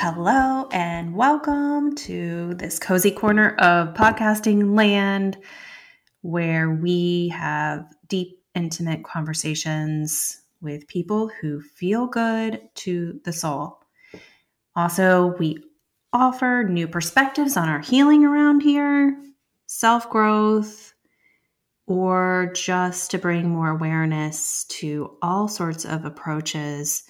Hello, and welcome to this cozy corner of podcasting land where we have deep, intimate conversations with people who feel good to the soul. Also, we offer new perspectives on our healing around here, self growth, or just to bring more awareness to all sorts of approaches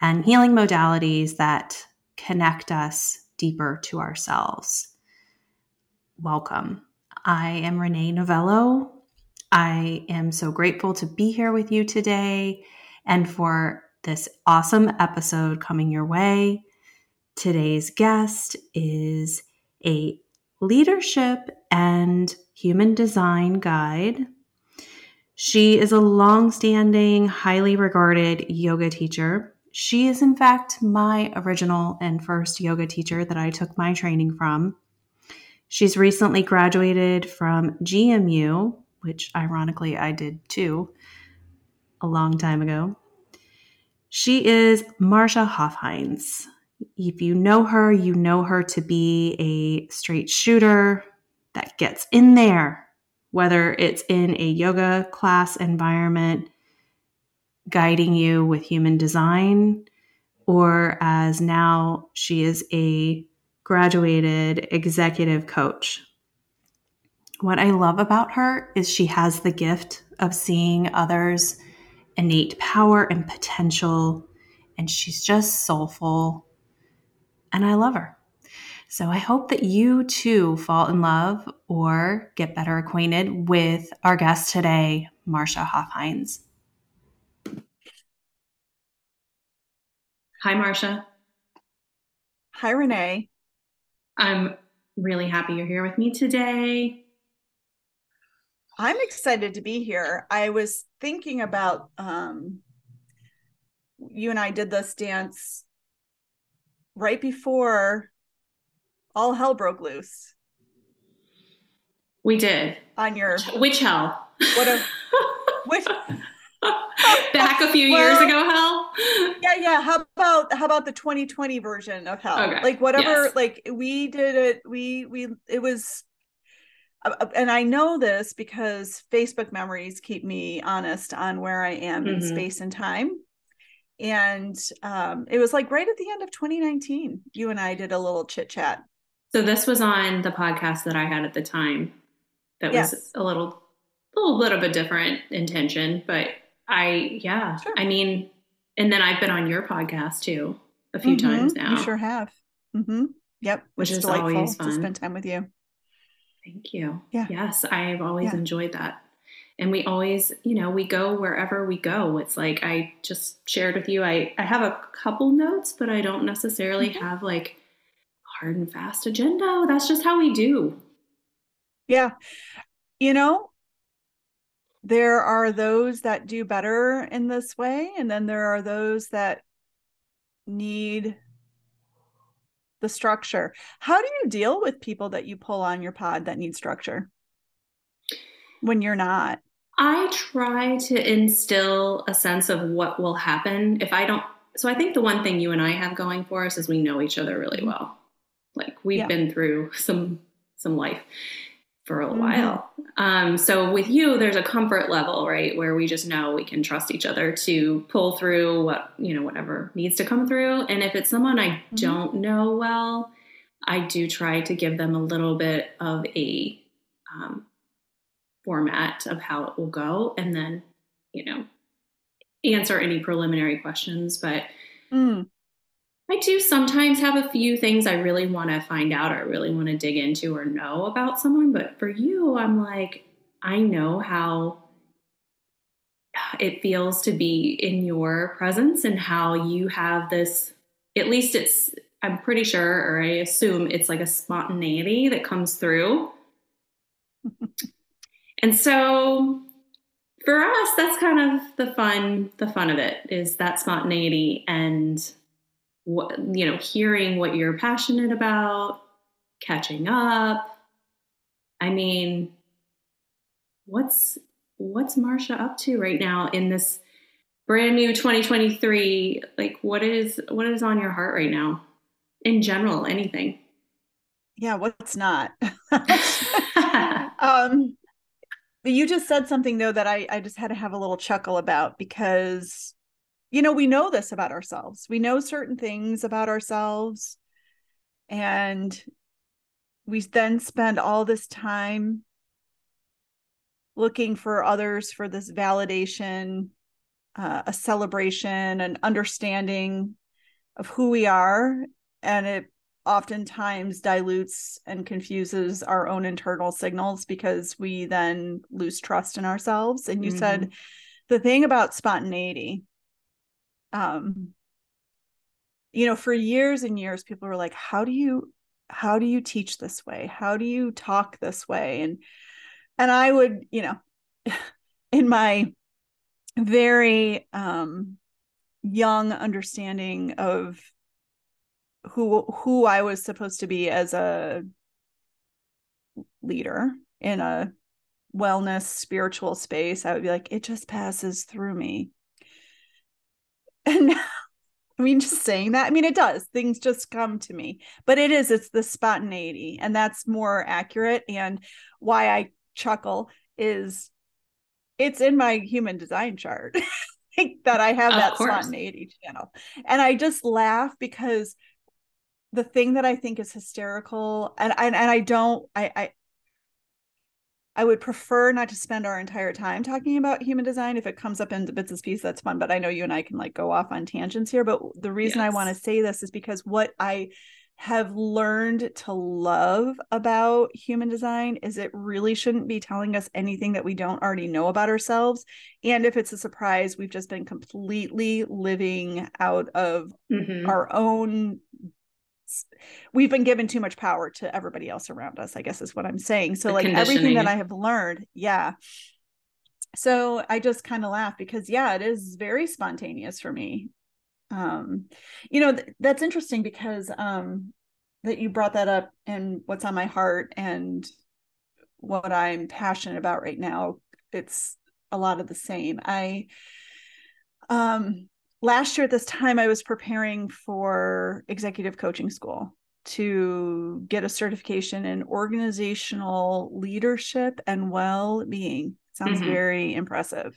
and healing modalities that connect us deeper to ourselves. Welcome. I am Renee Novello. I am so grateful to be here with you today and for this awesome episode coming your way. Today's guest is a leadership and human design guide. She is a long-standing, highly regarded yoga teacher she is, in fact, my original and first yoga teacher that I took my training from. She's recently graduated from GMU, which ironically I did too a long time ago. She is Marcia Hoffheins. If you know her, you know her to be a straight shooter that gets in there, whether it's in a yoga class environment guiding you with human design, or as now she is a graduated executive coach. What I love about her is she has the gift of seeing others' innate power and potential, and she's just soulful. And I love her. So I hope that you too fall in love or get better acquainted with our guest today, Marcia Hoffheins. Hi, Marcia. Hi, Renee. I'm really happy you're here with me today. I'm excited to be here. I was thinking about um, you and I did this dance right before all hell broke loose. We did. On your which hell? What a which back a few well, years ago hell yeah yeah how about how about the 2020 version of hell okay. like whatever yes. like we did it we we it was uh, uh, and i know this because facebook memories keep me honest on where i am mm-hmm. in space and time and um, it was like right at the end of 2019 you and i did a little chit chat so this was on the podcast that i had at the time that yes. was a little a little bit of a different intention but I yeah. Sure. I mean, and then I've been on your podcast too a few mm-hmm. times now. You sure have. Mm-hmm. Yep. Which is always fun to spend time with you. Thank you. Yeah. Yes, I've always yeah. enjoyed that. And we always, you know, we go wherever we go. It's like I just shared with you. I I have a couple notes, but I don't necessarily mm-hmm. have like hard and fast agenda. That's just how we do. Yeah. You know, there are those that do better in this way and then there are those that need the structure. How do you deal with people that you pull on your pod that need structure? When you're not? I try to instill a sense of what will happen if i don't so i think the one thing you and i have going for us is we know each other really mm-hmm. well. Like we've yeah. been through some some life for a mm-hmm. while. Um, so with you, there's a comfort level, right, where we just know we can trust each other to pull through what you know, whatever needs to come through. And if it's someone I mm-hmm. don't know well, I do try to give them a little bit of a um, format of how it will go, and then you know, answer any preliminary questions. But mm. I do sometimes have a few things I really want to find out or really want to dig into or know about someone. But for you, I'm like, I know how it feels to be in your presence and how you have this, at least it's, I'm pretty sure, or I assume it's like a spontaneity that comes through. and so for us, that's kind of the fun, the fun of it is that spontaneity and what you know hearing what you're passionate about catching up i mean what's what's marcia up to right now in this brand new 2023 like what is what is on your heart right now in general, anything. Yeah, what's not? um, but you just said something though that I, I just had to have a little chuckle about because you know we know this about ourselves. We know certain things about ourselves. And we then spend all this time looking for others for this validation uh, a celebration an understanding of who we are. And it oftentimes dilutes and confuses our own internal signals because we then lose trust in ourselves. And you mm-hmm. said the thing about spontaneity um you know for years and years people were like how do you how do you teach this way how do you talk this way and and i would you know in my very um young understanding of who who I was supposed to be as a leader in a wellness spiritual space, I would be like, it just passes through me. And I mean, just saying that, I mean, it does. Things just come to me, but it is, it's the spontaneity, and that's more accurate. And why I chuckle is it's in my human design chart that I have that spontaneity channel. And I just laugh because the thing that I think is hysterical, and and, and I don't, I, I I would prefer not to spend our entire time talking about human design. If it comes up in bits and pieces, that's fun. But I know you and I can like go off on tangents here. But the reason yes. I want to say this is because what I have learned to love about human design is it really shouldn't be telling us anything that we don't already know about ourselves. And if it's a surprise, we've just been completely living out of mm-hmm. our own we've been given too much power to everybody else around us i guess is what i'm saying. So the like everything that i have learned yeah. So i just kind of laugh because yeah it is very spontaneous for me. Um you know th- that's interesting because um that you brought that up and what's on my heart and what i'm passionate about right now it's a lot of the same. I um last year at this time, I was preparing for executive coaching school to get a certification in organizational leadership and well-being. Sounds mm-hmm. very impressive.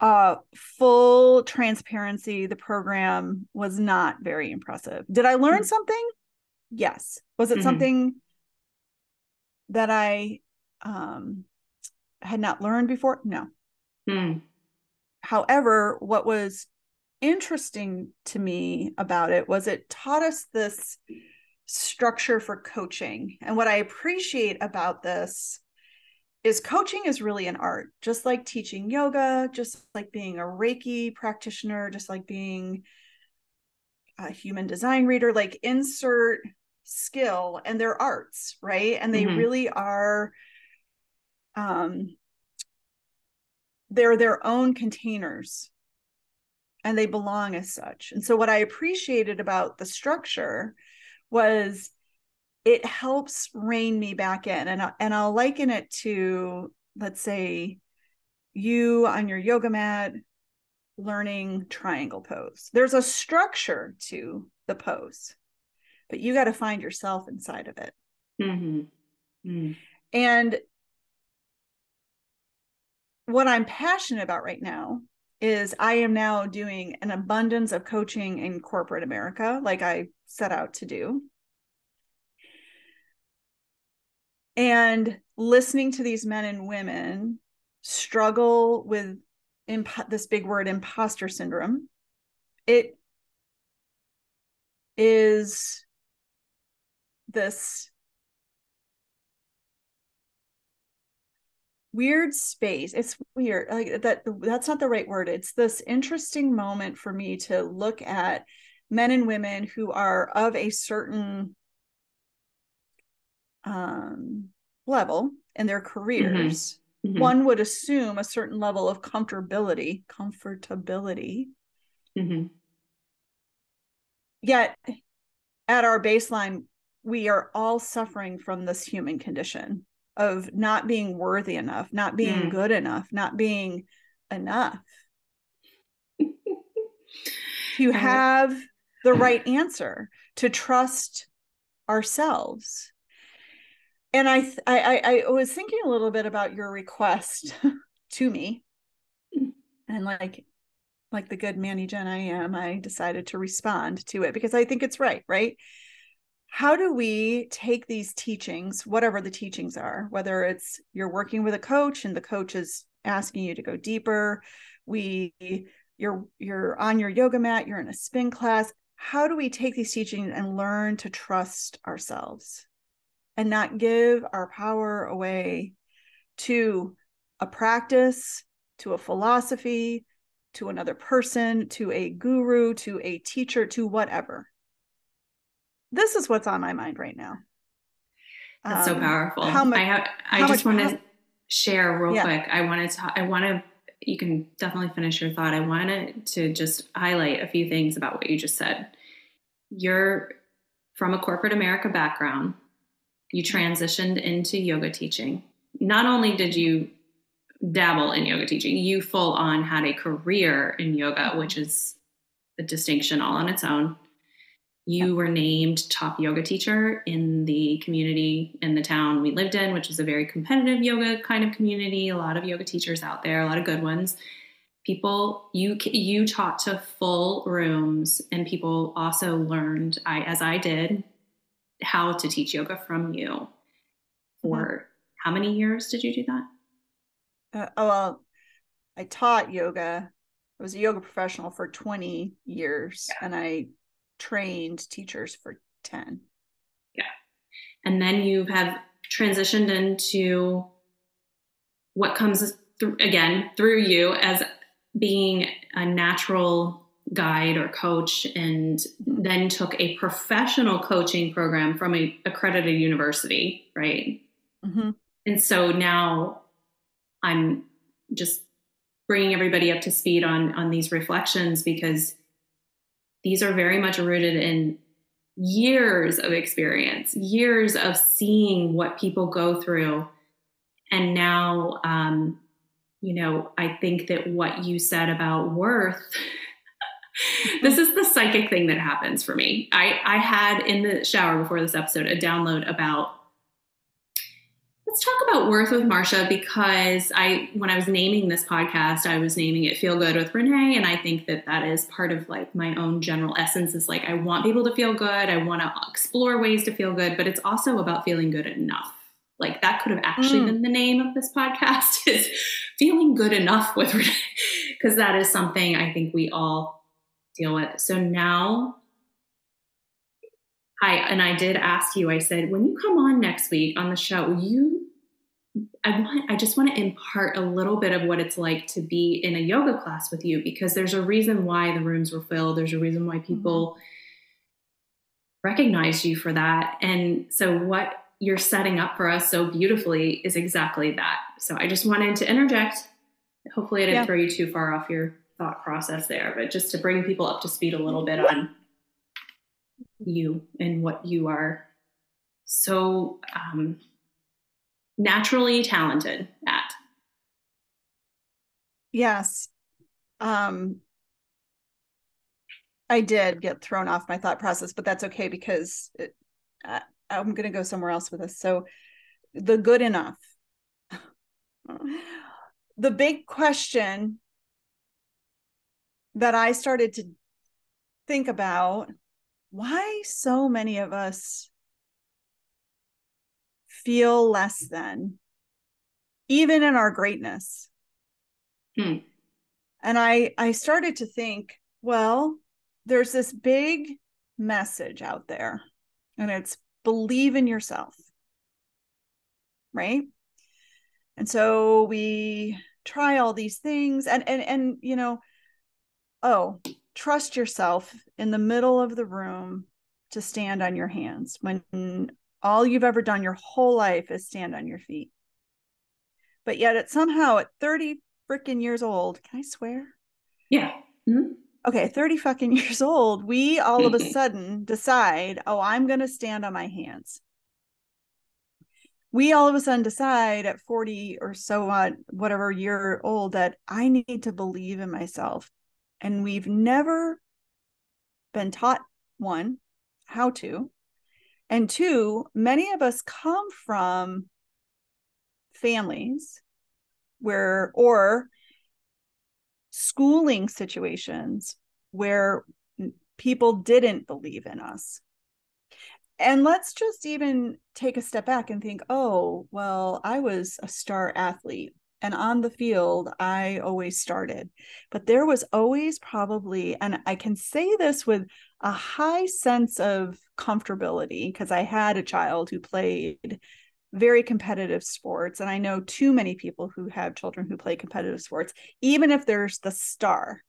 Uh, full transparency, the program was not very impressive. Did I learn mm-hmm. something? Yes. Was it mm-hmm. something that I um, had not learned before? No. Mm. However, what was interesting to me about it was it taught us this structure for coaching. And what I appreciate about this is coaching is really an art, just like teaching yoga, just like being a Reiki practitioner, just like being a human design reader, like insert skill and they're arts, right? And they mm-hmm. really are um they're their own containers and they belong as such. And so, what I appreciated about the structure was it helps rein me back in. And, I, and I'll liken it to, let's say, you on your yoga mat learning triangle pose. There's a structure to the pose, but you got to find yourself inside of it. Mm-hmm. Mm. And what I'm passionate about right now is I am now doing an abundance of coaching in corporate America, like I set out to do. And listening to these men and women struggle with imp- this big word, imposter syndrome, it is this weird space it's weird like that that's not the right word it's this interesting moment for me to look at men and women who are of a certain um level in their careers mm-hmm. Mm-hmm. one would assume a certain level of comfortability comfortability mm-hmm. yet at our baseline we are all suffering from this human condition of not being worthy enough, not being mm. good enough, not being enough to have the right answer. to trust ourselves and I, I i was thinking a little bit about your request to me and like like the good Manny Jen I am, I decided to respond to it because I think it's right, right? How do we take these teachings, whatever the teachings are, whether it's you're working with a coach and the coach is asking you to go deeper, we you're you're on your yoga mat, you're in a spin class, how do we take these teachings and learn to trust ourselves and not give our power away to a practice, to a philosophy, to another person, to a guru, to a teacher, to whatever. This is what's on my mind right now. That's um, so powerful. How much, I have, I just want to share real yeah. quick. I want to, I want to, you can definitely finish your thought. I wanted to just highlight a few things about what you just said. You're from a corporate America background. You transitioned into yoga teaching. Not only did you dabble in yoga teaching. You full on had a career in yoga, which is a distinction all on its own. You were named top yoga teacher in the community in the town we lived in, which is a very competitive yoga kind of community. A lot of yoga teachers out there, a lot of good ones. People, you you taught to full rooms, and people also learned, I as I did, how to teach yoga from you. For mm-hmm. how many years did you do that? uh, oh well i taught yoga i was a yoga professional for 20 years yeah. and i trained teachers for 10 yeah. And then you have transitioned into what comes through, again through you as being a natural guide or coach and then took a professional coaching program from a accredited university right? Mm-hmm. and so now I'm just bringing everybody up to speed on on these reflections because these are very much rooted in years of experience, years of seeing what people go through, and now, um, you know, I think that what you said about worth. this is the psychic thing that happens for me. I, I had in the shower before this episode a download about Let's talk about worth with Marcia because I, when I was naming this podcast, I was naming it "Feel Good with Renee," and I think that that is part of like my own general essence. Is like I want people to feel good. I want to explore ways to feel good, but it's also about feeling good enough. Like that could have actually mm. been the name of this podcast: is feeling good enough with Renee, because that is something I think we all deal with. So now I and I did ask you. I said, when you come on next week on the show, you I want I just want to impart a little bit of what it's like to be in a yoga class with you because there's a reason why the rooms were filled. There's a reason why people mm-hmm. recognize you for that. And so what you're setting up for us so beautifully is exactly that. So I just wanted to interject. Hopefully I didn't yeah. throw you too far off your thought process there, but just to bring people up to speed a little bit on you and what you are so um, naturally talented at? Yes. Um, I did get thrown off my thought process, but that's okay because it, I, I'm going to go somewhere else with this. So, the good enough. the big question that I started to think about why so many of us feel less than, even in our greatness. Hmm. And I I started to think, well, there's this big message out there, and it's believe in yourself. Right? And so we try all these things and and and you know, oh, trust yourself in the middle of the room to stand on your hands when all you've ever done your whole life is stand on your feet. But yet, it somehow at 30 freaking years old, can I swear? Yeah. Mm-hmm. Okay, 30 fucking years old, we all of a sudden decide, oh, I'm going to stand on my hands. We all of a sudden decide at 40 or so on, whatever year old, that I need to believe in myself. And we've never been taught one, how to. And two, many of us come from families where, or schooling situations where people didn't believe in us. And let's just even take a step back and think oh, well, I was a star athlete and on the field, I always started. But there was always probably, and I can say this with a high sense of comfortability because I had a child who played very competitive sports. And I know too many people who have children who play competitive sports, even if there's the star,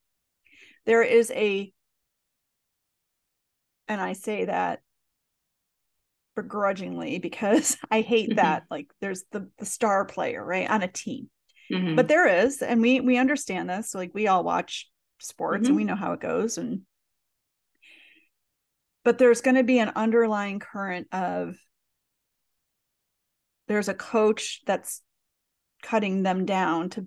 there is a, and I say that begrudgingly because I hate that. Like there's the the star player, right, on a team. Mm-hmm. But there is, and we we understand this. Like we all watch sports mm-hmm. and we know how it goes. And but there's going to be an underlying current of there's a coach that's cutting them down to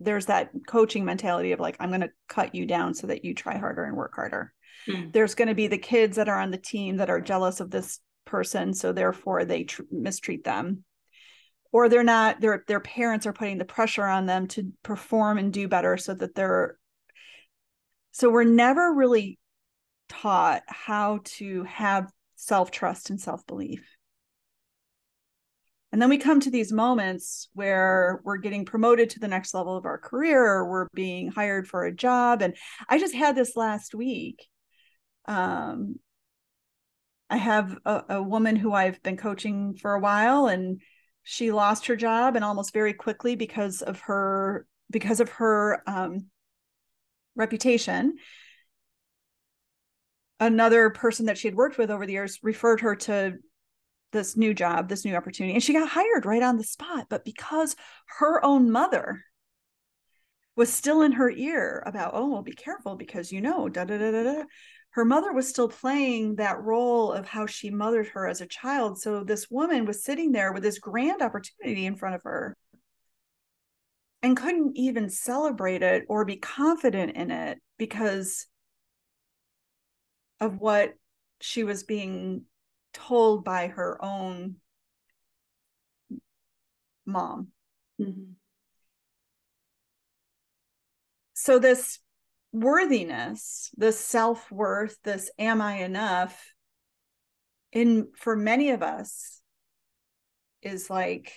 there's that coaching mentality of like i'm going to cut you down so that you try harder and work harder mm. there's going to be the kids that are on the team that are jealous of this person so therefore they tr- mistreat them or they're not their their parents are putting the pressure on them to perform and do better so that they're so we're never really taught how to have self-trust and self-belief. And then we come to these moments where we're getting promoted to the next level of our career or we're being hired for a job. And i just had this last week. Um, I have a, a woman who I've been coaching for a while and she lost her job and almost very quickly because of her because of her um, reputation. Another person that she had worked with over the years referred her to this new job this new opportunity and she got hired right on the spot but because her own mother was still in her ear about oh well be careful because you know da da da da da her mother was still playing that role of how she mothered her as a child. So this woman was sitting there with this grand opportunity in front of her and couldn't even celebrate it or be confident in it because of what she was being told by her own mom. Mm-hmm. So this worthiness, this self worth, this am I enough, in for many of us, is like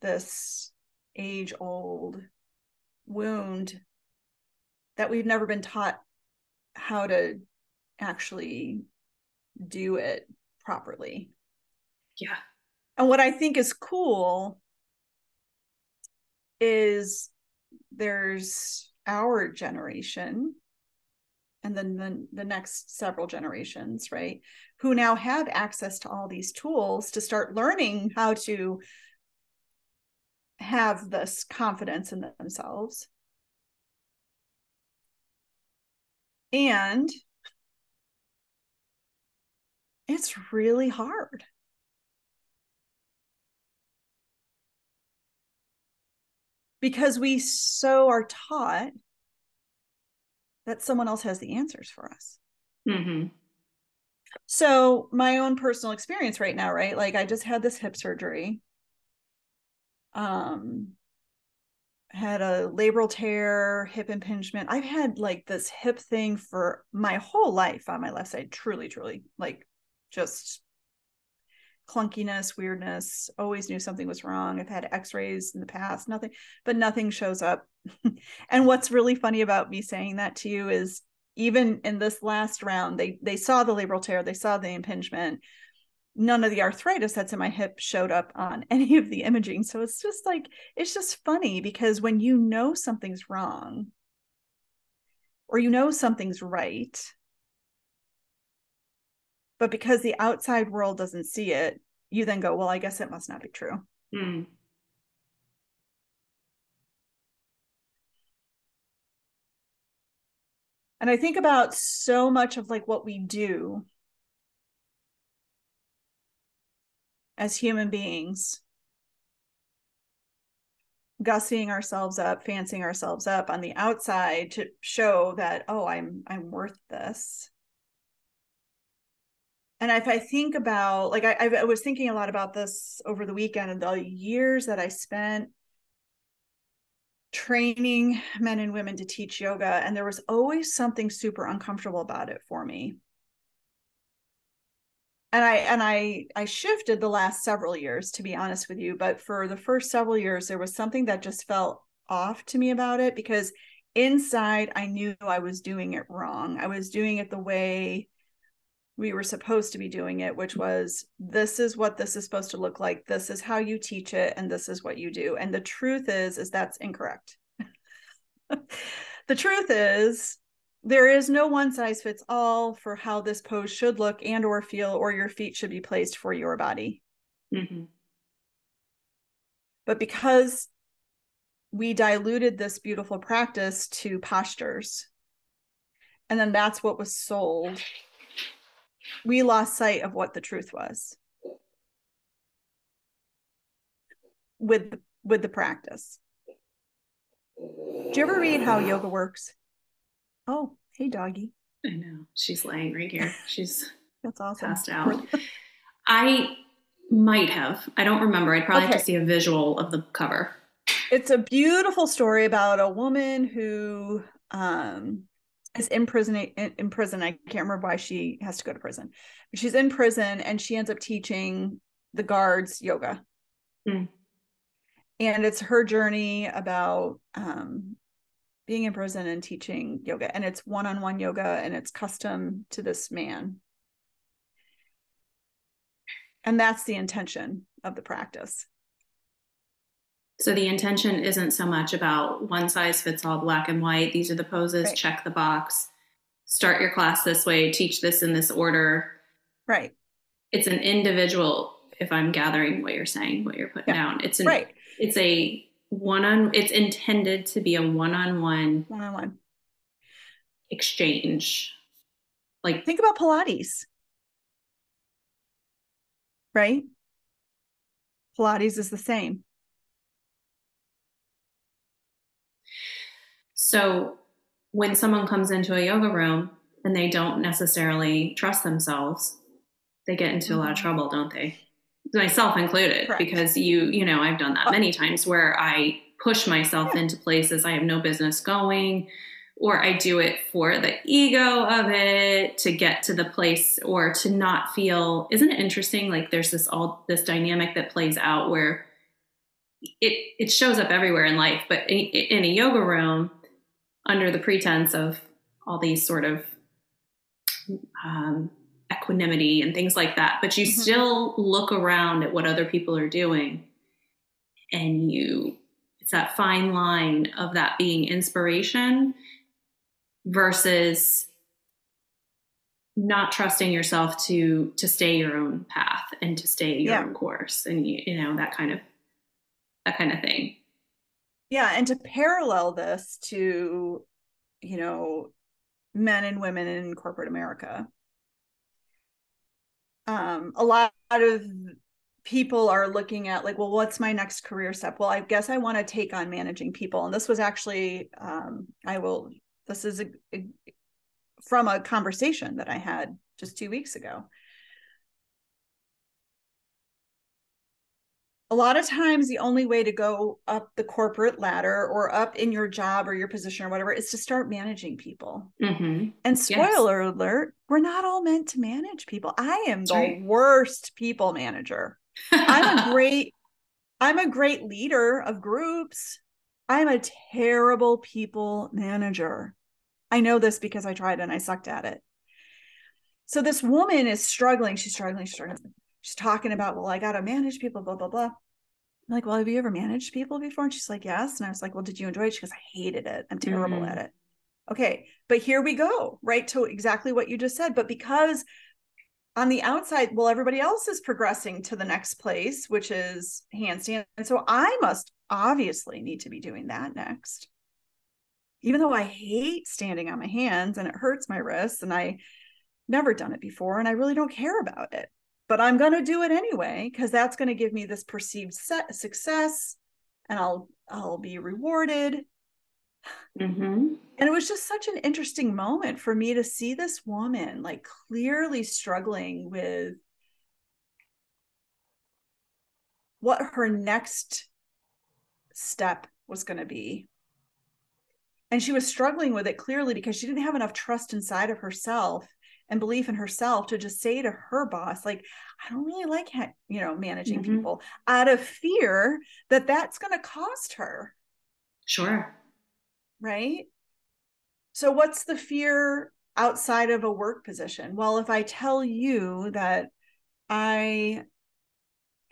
this age old wound that we've never been taught how to actually do it properly. Yeah. And what I think is cool is there's our generation and then the, the next several generations, right? Who now have access to all these tools to start learning how to have this confidence in themselves. And it's really hard. Because we so are taught that someone else has the answers for us. Mm-hmm. So, my own personal experience right now, right? Like, I just had this hip surgery. Um, had a labral tear, hip impingement. I've had like this hip thing for my whole life on my left side. Truly, truly, like just clunkiness, weirdness. Always knew something was wrong. I've had x-rays in the past, nothing, but nothing shows up. and what's really funny about me saying that to you is even in this last round, they they saw the labral tear, they saw the impingement. None of the arthritis that's in my hip showed up on any of the imaging. So it's just like it's just funny because when you know something's wrong or you know something's right, but because the outside world doesn't see it you then go well i guess it must not be true mm. and i think about so much of like what we do as human beings gussying ourselves up fancying ourselves up on the outside to show that oh i'm i'm worth this and if I think about, like, I, I was thinking a lot about this over the weekend and the years that I spent training men and women to teach yoga, and there was always something super uncomfortable about it for me. And I and I I shifted the last several years, to be honest with you. But for the first several years, there was something that just felt off to me about it because inside I knew I was doing it wrong. I was doing it the way we were supposed to be doing it, which was this is what this is supposed to look like. This is how you teach it, and this is what you do. And the truth is, is that's incorrect. the truth is there is no one size fits all for how this pose should look and or feel or your feet should be placed for your body mm-hmm. but because we diluted this beautiful practice to postures and then that's what was sold we lost sight of what the truth was with with the practice. Do you ever read how yoga works? Oh, hey doggy. I know. She's laying right here. She's that's awesome. Passed out. I might have. I don't remember. I'd probably okay. have to see a visual of the cover. It's a beautiful story about a woman who um is in prison in, prison. I can't remember why she has to go to prison. But she's in prison and she ends up teaching the guards yoga. Mm. And it's her journey about um, being in prison and teaching yoga. And it's one on one yoga and it's custom to this man. And that's the intention of the practice. So the intention isn't so much about one size fits all black and white. These are the poses, right. check the box, start your class this way, teach this in this order. Right. It's an individual, if I'm gathering what you're saying, what you're putting yeah. down. It's an, right. it's a one on it's intended to be a one on one one on one exchange. Like think about Pilates. Right? Pilates is the same So when someone comes into a yoga room and they don't necessarily trust themselves, they get into a lot of mm-hmm. trouble, don't they? Myself included, Correct. because you, you know, I've done that many times where I push myself into places I have no business going, or I do it for the ego of it to get to the place or to not feel. Isn't it interesting? Like there's this all this dynamic that plays out where it it shows up everywhere in life, but in, in a yoga room, under the pretense of all these sort of um, equanimity and things like that. But you mm-hmm. still look around at what other people are doing and you, it's that fine line of that being inspiration versus not trusting yourself to to stay your own path and to stay your yeah. own course and you, you know that kind of that kind of thing yeah and to parallel this to you know men and women in corporate america. Um a lot of people are looking at like well what's my next career step? Well i guess i want to take on managing people and this was actually um i will this is a, a, from a conversation that i had just two weeks ago a lot of times the only way to go up the corporate ladder or up in your job or your position or whatever is to start managing people. Mm-hmm. and spoiler yes. alert we're not all meant to manage people. I am the right. worst people manager. I'm a great i'm a great leader of groups. I'm a terrible people manager. I know this because i tried and i sucked at it. So this woman is struggling. She's struggling. She's struggling. She's talking about, well, I got to manage people, blah, blah, blah. I'm like, well, have you ever managed people before? And she's like, yes. And I was like, well, did you enjoy it? She goes, I hated it. I'm terrible mm-hmm. at it. Okay. But here we go, right? To exactly what you just said. But because on the outside, well, everybody else is progressing to the next place, which is handstand. And so I must obviously need to be doing that next. Even though I hate standing on my hands and it hurts my wrists and I never done it before and I really don't care about it but I'm going to do it anyway because that's going to give me this perceived success and I'll I'll be rewarded. Mm-hmm. And it was just such an interesting moment for me to see this woman like clearly struggling with what her next step was going to be. And she was struggling with it clearly because she didn't have enough trust inside of herself and belief in herself to just say to her boss like i don't really like you know managing mm-hmm. people out of fear that that's going to cost her. Sure. Right? So what's the fear outside of a work position? Well if i tell you that i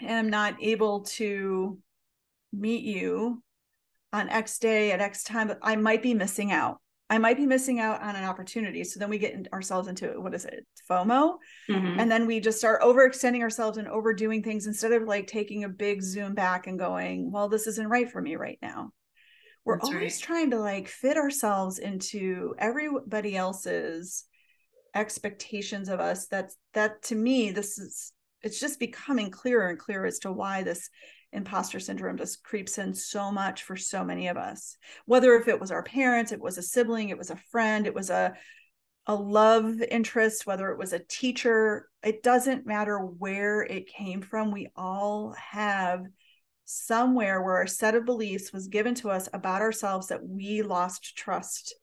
am not able to meet you on x day at x time i might be missing out I might be missing out on an opportunity. So then we get ourselves into what is it, FOMO, mm-hmm. and then we just start overextending ourselves and overdoing things instead of like taking a big zoom back and going, well, this isn't right for me right now. We're That's always right. trying to like fit ourselves into everybody else's expectations of us. That's that to me, this is it's just becoming clearer and clearer as to why this imposter syndrome just creeps in so much for so many of us. Whether if it was our parents it was a sibling it was a friend it was a a love interest whether it was a teacher it doesn't matter where it came from. We all have somewhere where a set of beliefs was given to us about ourselves that we lost trust.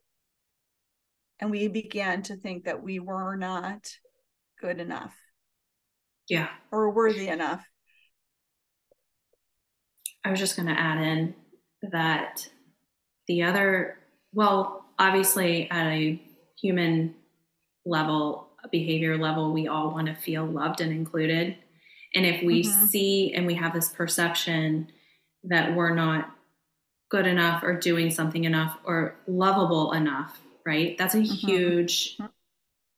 And we began to think that we were not good enough. Yeah. Or worthy enough I was just going to add in that the other, well, obviously at a human level, a behavior level, we all want to feel loved and included. And if we mm-hmm. see and we have this perception that we're not good enough or doing something enough or lovable enough, right? That's a mm-hmm. huge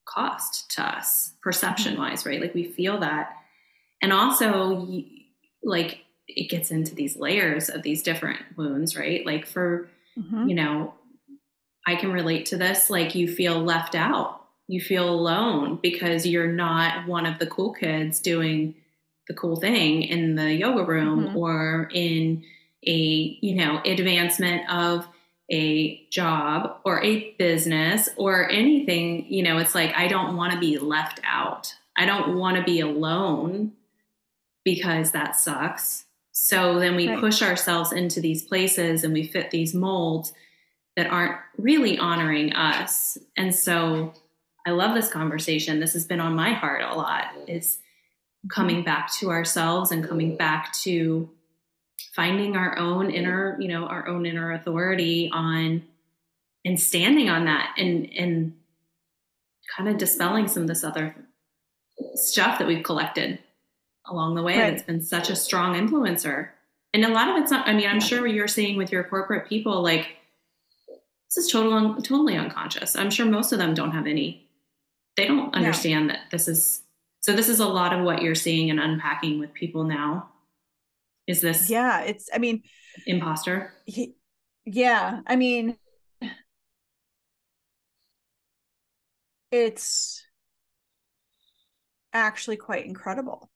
cost to us, perception wise, right? Like we feel that. And also, like, it gets into these layers of these different wounds, right? Like for, mm-hmm. you know, I can relate to this. Like you feel left out, you feel alone because you're not one of the cool kids doing the cool thing in the yoga room mm-hmm. or in a, you know, advancement of a job or a business or anything. You know, it's like, I don't want to be left out. I don't want to be alone because that sucks. So then we right. push ourselves into these places and we fit these molds that aren't really honoring us. And so I love this conversation. This has been on my heart a lot. Is coming back to ourselves and coming back to finding our own inner, you know, our own inner authority on and standing on that and and kind of dispelling some of this other stuff that we've collected along the way right. that's been such a strong influencer. And a lot of it's not, I mean, I'm sure what you're seeing with your corporate people, like, this is total, totally unconscious. I'm sure most of them don't have any, they don't understand yeah. that this is, so this is a lot of what you're seeing and unpacking with people now. Is this? Yeah, it's, I mean, imposter. He, yeah. I mean, it's actually quite incredible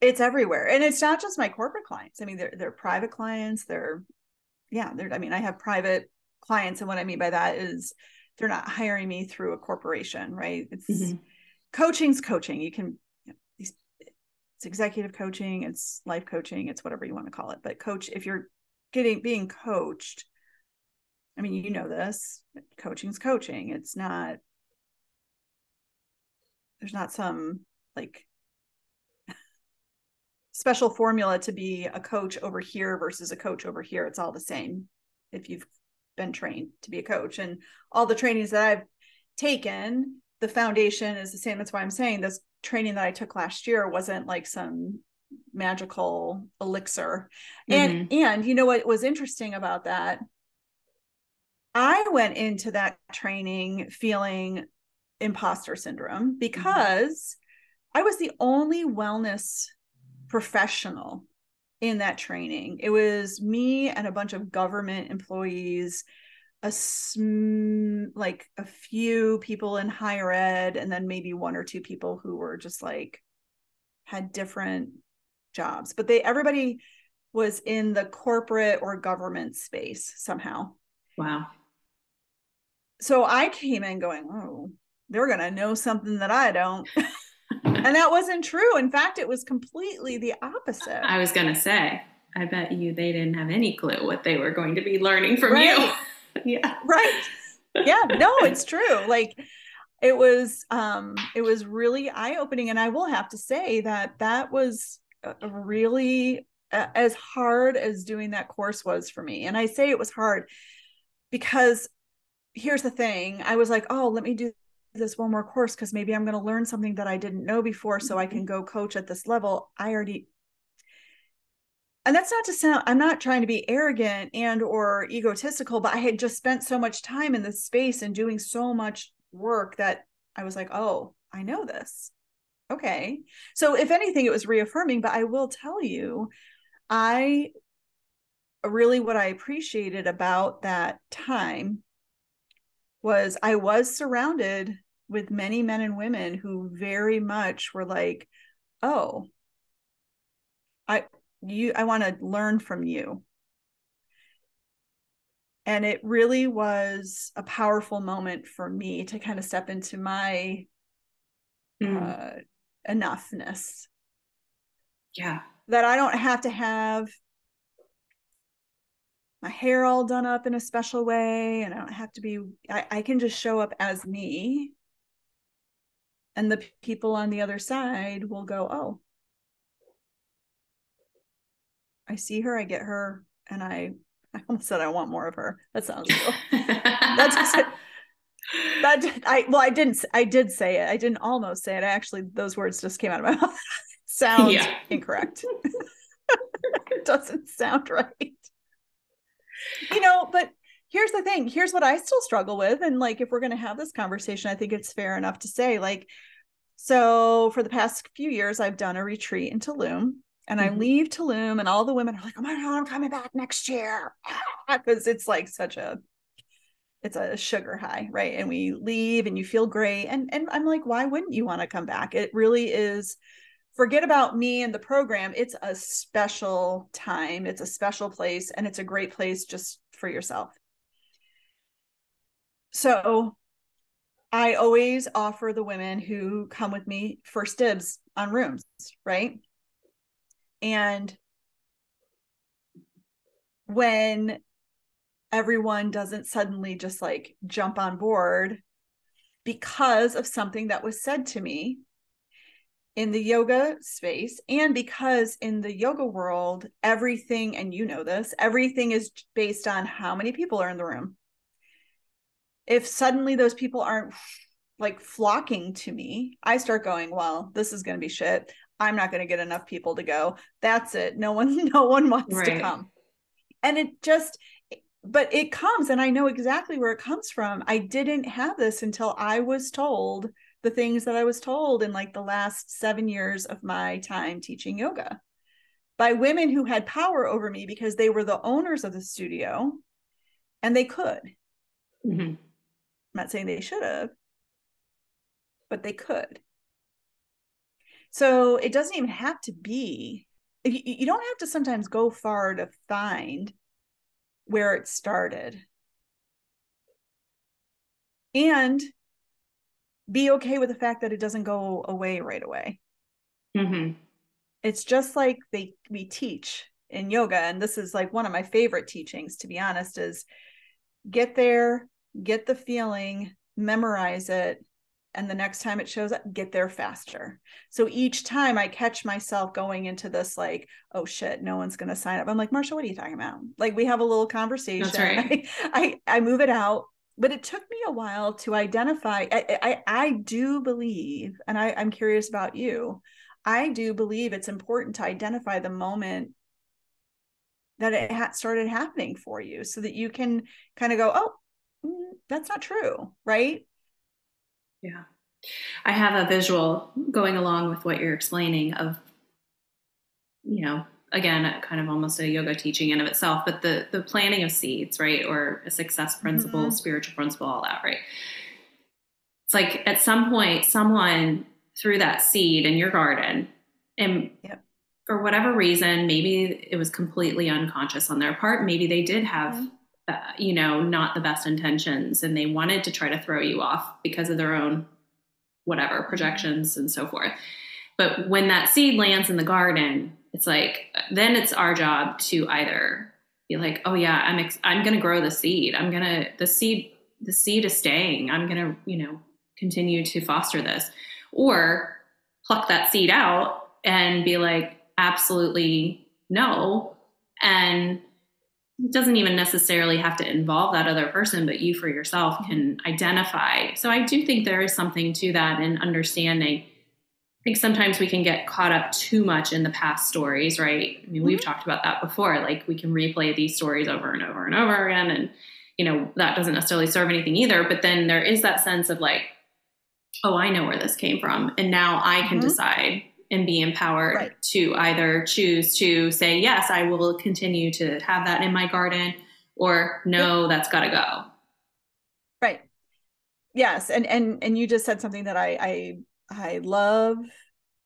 it's everywhere and it's not just my corporate clients i mean they're, they're private clients they're yeah they're i mean i have private clients and what i mean by that is they're not hiring me through a corporation right it's mm-hmm. coaching's coaching you can you know, it's executive coaching it's life coaching it's whatever you want to call it but coach if you're getting being coached i mean you know this coaching's coaching it's not there's not some like special formula to be a coach over here versus a coach over here. It's all the same if you've been trained to be a coach. And all the trainings that I've taken, the foundation is the same. That's why I'm saying this training that I took last year wasn't like some magical elixir. Mm-hmm. And and you know what was interesting about that? I went into that training feeling imposter syndrome mm-hmm. because mm-hmm. I was the only wellness professional in that training. It was me and a bunch of government employees, a sm- like a few people in higher ed, and then maybe one or two people who were just like had different jobs. But they everybody was in the corporate or government space somehow. Wow. So I came in going, oh, they're going to know something that I don't. and that wasn't true. In fact, it was completely the opposite. I was going to say, I bet you they didn't have any clue what they were going to be learning from right. you. yeah. Right. Yeah. No, it's true. Like, it was um it was really eye-opening and i will have to say that that was really as hard as doing that course was for me and i say it was hard because here's the thing i was like oh let me do this one more course because maybe i'm going to learn something that i didn't know before so i can mm-hmm. go coach at this level i already and that's not to sound i'm not trying to be arrogant and or egotistical but i had just spent so much time in this space and doing so much work that I was like, oh, I know this. Okay. So, if anything, it was reaffirming, but I will tell you, I really what I appreciated about that time was I was surrounded with many men and women who very much were like, oh, I, you, I want to learn from you. And it really was a powerful moment for me to kind of step into my mm. uh, enoughness. Yeah. That i don't have to have my hair all done up in a special way and i don't have to be i, I can just show up as me and the people on the other side will go oh i see her i get her and i I almost said I want more of her. That sounds real. That's that I well I didn't I did say it. I didn't almost say it. I actually those words just came out of my mouth. Sounds yeah. incorrect. it doesn't sound right. You know, but here's the thing. Here's what I still struggle with and like if we're going to have this conversation, I think it's fair enough to say like so for the past few years I've done a retreat in Tulum and mm-hmm. I leave Tulum, and all the women are like, "Oh my god, I'm coming back next year," because it's like such a it's a sugar high, right? And we leave, and you feel great, and and I'm like, why wouldn't you want to come back? It really is. Forget about me and the program. It's a special time. It's a special place, and it's a great place just for yourself. So I always offer the women who come with me first dibs on rooms, right? And when everyone doesn't suddenly just like jump on board because of something that was said to me in the yoga space and because in the yoga world everything and you know this everything is based on how many people are in the room if suddenly those people aren't like flocking to me i start going well this is going to be shit I'm not going to get enough people to go. That's it. No one, no one wants right. to come. And it just, but it comes, and I know exactly where it comes from. I didn't have this until I was told the things that I was told in like the last seven years of my time teaching yoga by women who had power over me because they were the owners of the studio and they could. Mm-hmm. I'm not saying they should have, but they could. So it doesn't even have to be, you, you don't have to sometimes go far to find where it started. And be okay with the fact that it doesn't go away right away. Mm-hmm. It's just like they we teach in yoga, and this is like one of my favorite teachings, to be honest, is get there, get the feeling, memorize it, and the next time it shows up get there faster so each time i catch myself going into this like oh shit no one's going to sign up i'm like marcia what are you talking about like we have a little conversation That's right. I, I, I move it out but it took me a while to identify i i, I do believe and I, i'm curious about you i do believe it's important to identify the moment that it started happening for you so that you can kind of go oh mm, that's not true right yeah. I have a visual going along with what you're explaining of, you know, again, kind of almost a yoga teaching in of itself, but the the planting of seeds, right? Or a success principle, mm-hmm. spiritual principle, all that, right? It's like at some point, someone threw that seed in your garden and yep. for whatever reason, maybe it was completely unconscious on their part. Maybe they did have mm-hmm uh, you know, not the best intentions and they wanted to try to throw you off because of their own whatever projections and so forth. But when that seed lands in the garden, it's like then it's our job to either be like, oh yeah, I'm ex- I'm going to grow the seed. I'm going to the seed the seed is staying. I'm going to, you know, continue to foster this or pluck that seed out and be like absolutely no and it doesn't even necessarily have to involve that other person, but you for yourself can identify. So I do think there is something to that in understanding. I think sometimes we can get caught up too much in the past stories, right? I mean, we've mm-hmm. talked about that before. Like we can replay these stories over and over and over again. And, you know, that doesn't necessarily serve anything either. But then there is that sense of like, oh, I know where this came from. And now I can mm-hmm. decide and be empowered right. to either choose to say, yes, I will continue to have that in my garden, or no, that's got to go. Right. Yes. And, and, and you just said something that I, I, I love,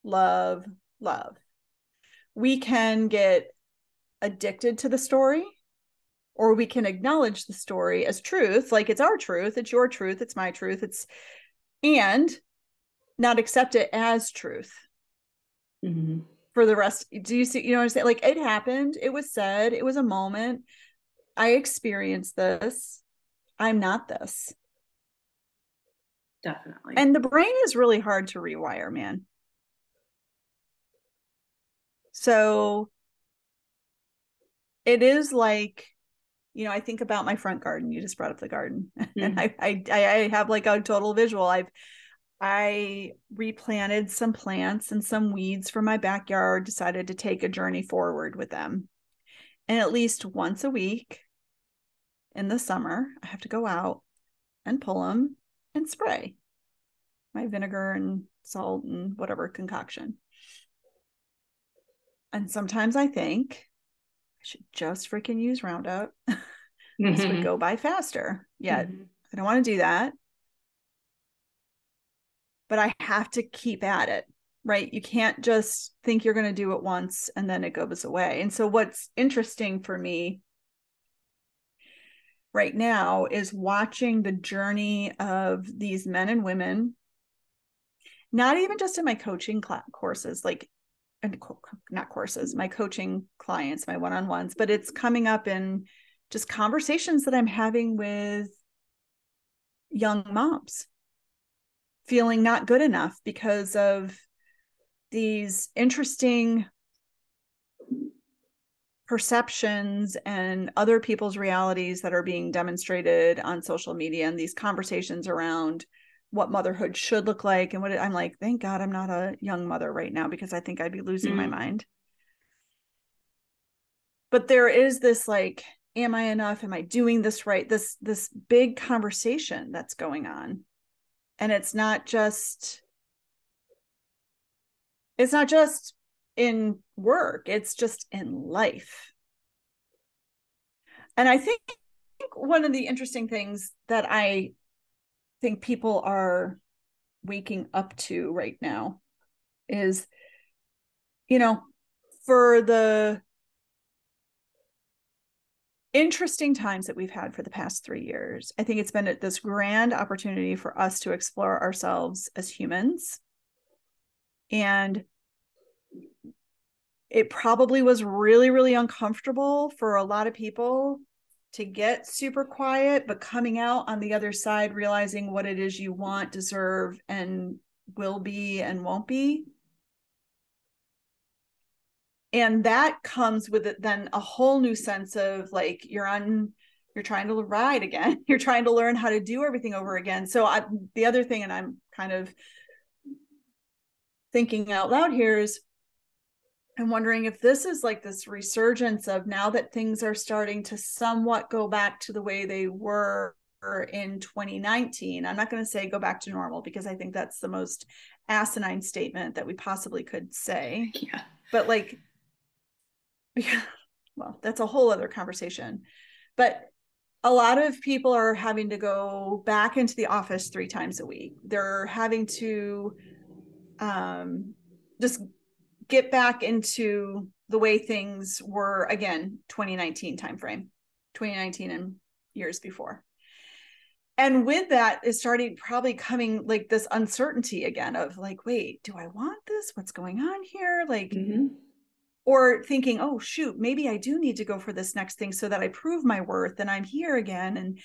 love, love. We can get addicted to the story or we can acknowledge the story as truth like it's our truth it's your truth it's my truth it's and not accept it as truth mm-hmm. for the rest. Do you see? You know what I'm saying? Like it happened. It was said. It was a moment. I experienced this. I'm not this. Definitely. And the brain is really hard to rewire, man. So it is like you know i think about my front garden you just brought up the garden mm-hmm. and I, I i have like a total visual i've I replanted some plants and some weeds from my backyard, decided to take a journey forward with them. And at least once a week in the summer, I have to go out and pull them and spray my vinegar and salt and whatever concoction. And sometimes I think I should just freaking use Roundup. this mm-hmm. would go by faster. Yet mm-hmm. I don't want to do that but I have to keep at it, right? You can't just think you're going to do it once and then it goes away. And so, what's interesting for me right now is watching the journey of these men and women, not even just in my coaching cl- courses, like and not courses, my coaching clients, my one on ones, but it's coming up in just conversations that I'm having with young moms feeling not good enough because of these interesting perceptions and other people's realities that are being demonstrated on social media and these conversations around what motherhood should look like and what it, I'm like thank god I'm not a young mother right now because I think I'd be losing mm. my mind. But there is this like am I enough? Am I doing this right? This this big conversation that's going on. And it's not just it's not just in work it's just in life and i think one of the interesting things that i think people are waking up to right now is you know for the interesting times that we've had for the past three years. I think it's been this grand opportunity for us to explore ourselves as humans. And it probably was really, really uncomfortable for a lot of people to get super quiet, but coming out on the other side, realizing what it is you want, deserve, and will be and won't be. And that comes with it then a whole new sense of like you're on you're trying to ride again. You're trying to learn how to do everything over again. So I, the other thing and i'm kind of thinking out loud here is i'm wondering if this is like this resurgence of now that things are starting to somewhat go back to the way they were in 2019 i'm not going to say go back to normal because i think that's the most asinine statement that we possibly could say yeah but like yeah, well, that's a whole other conversation. But a lot of people are having to go back into the office three times a week. They're having to um, just get back into the way things were again 2019 timeframe 2019 and years before. And with that is starting probably coming like this uncertainty again of like wait do i want this? What's going on here? Like mm-hmm. or thinking oh shoot maybe i do need to go for this next thing so that i prove my worth and i'm here again. And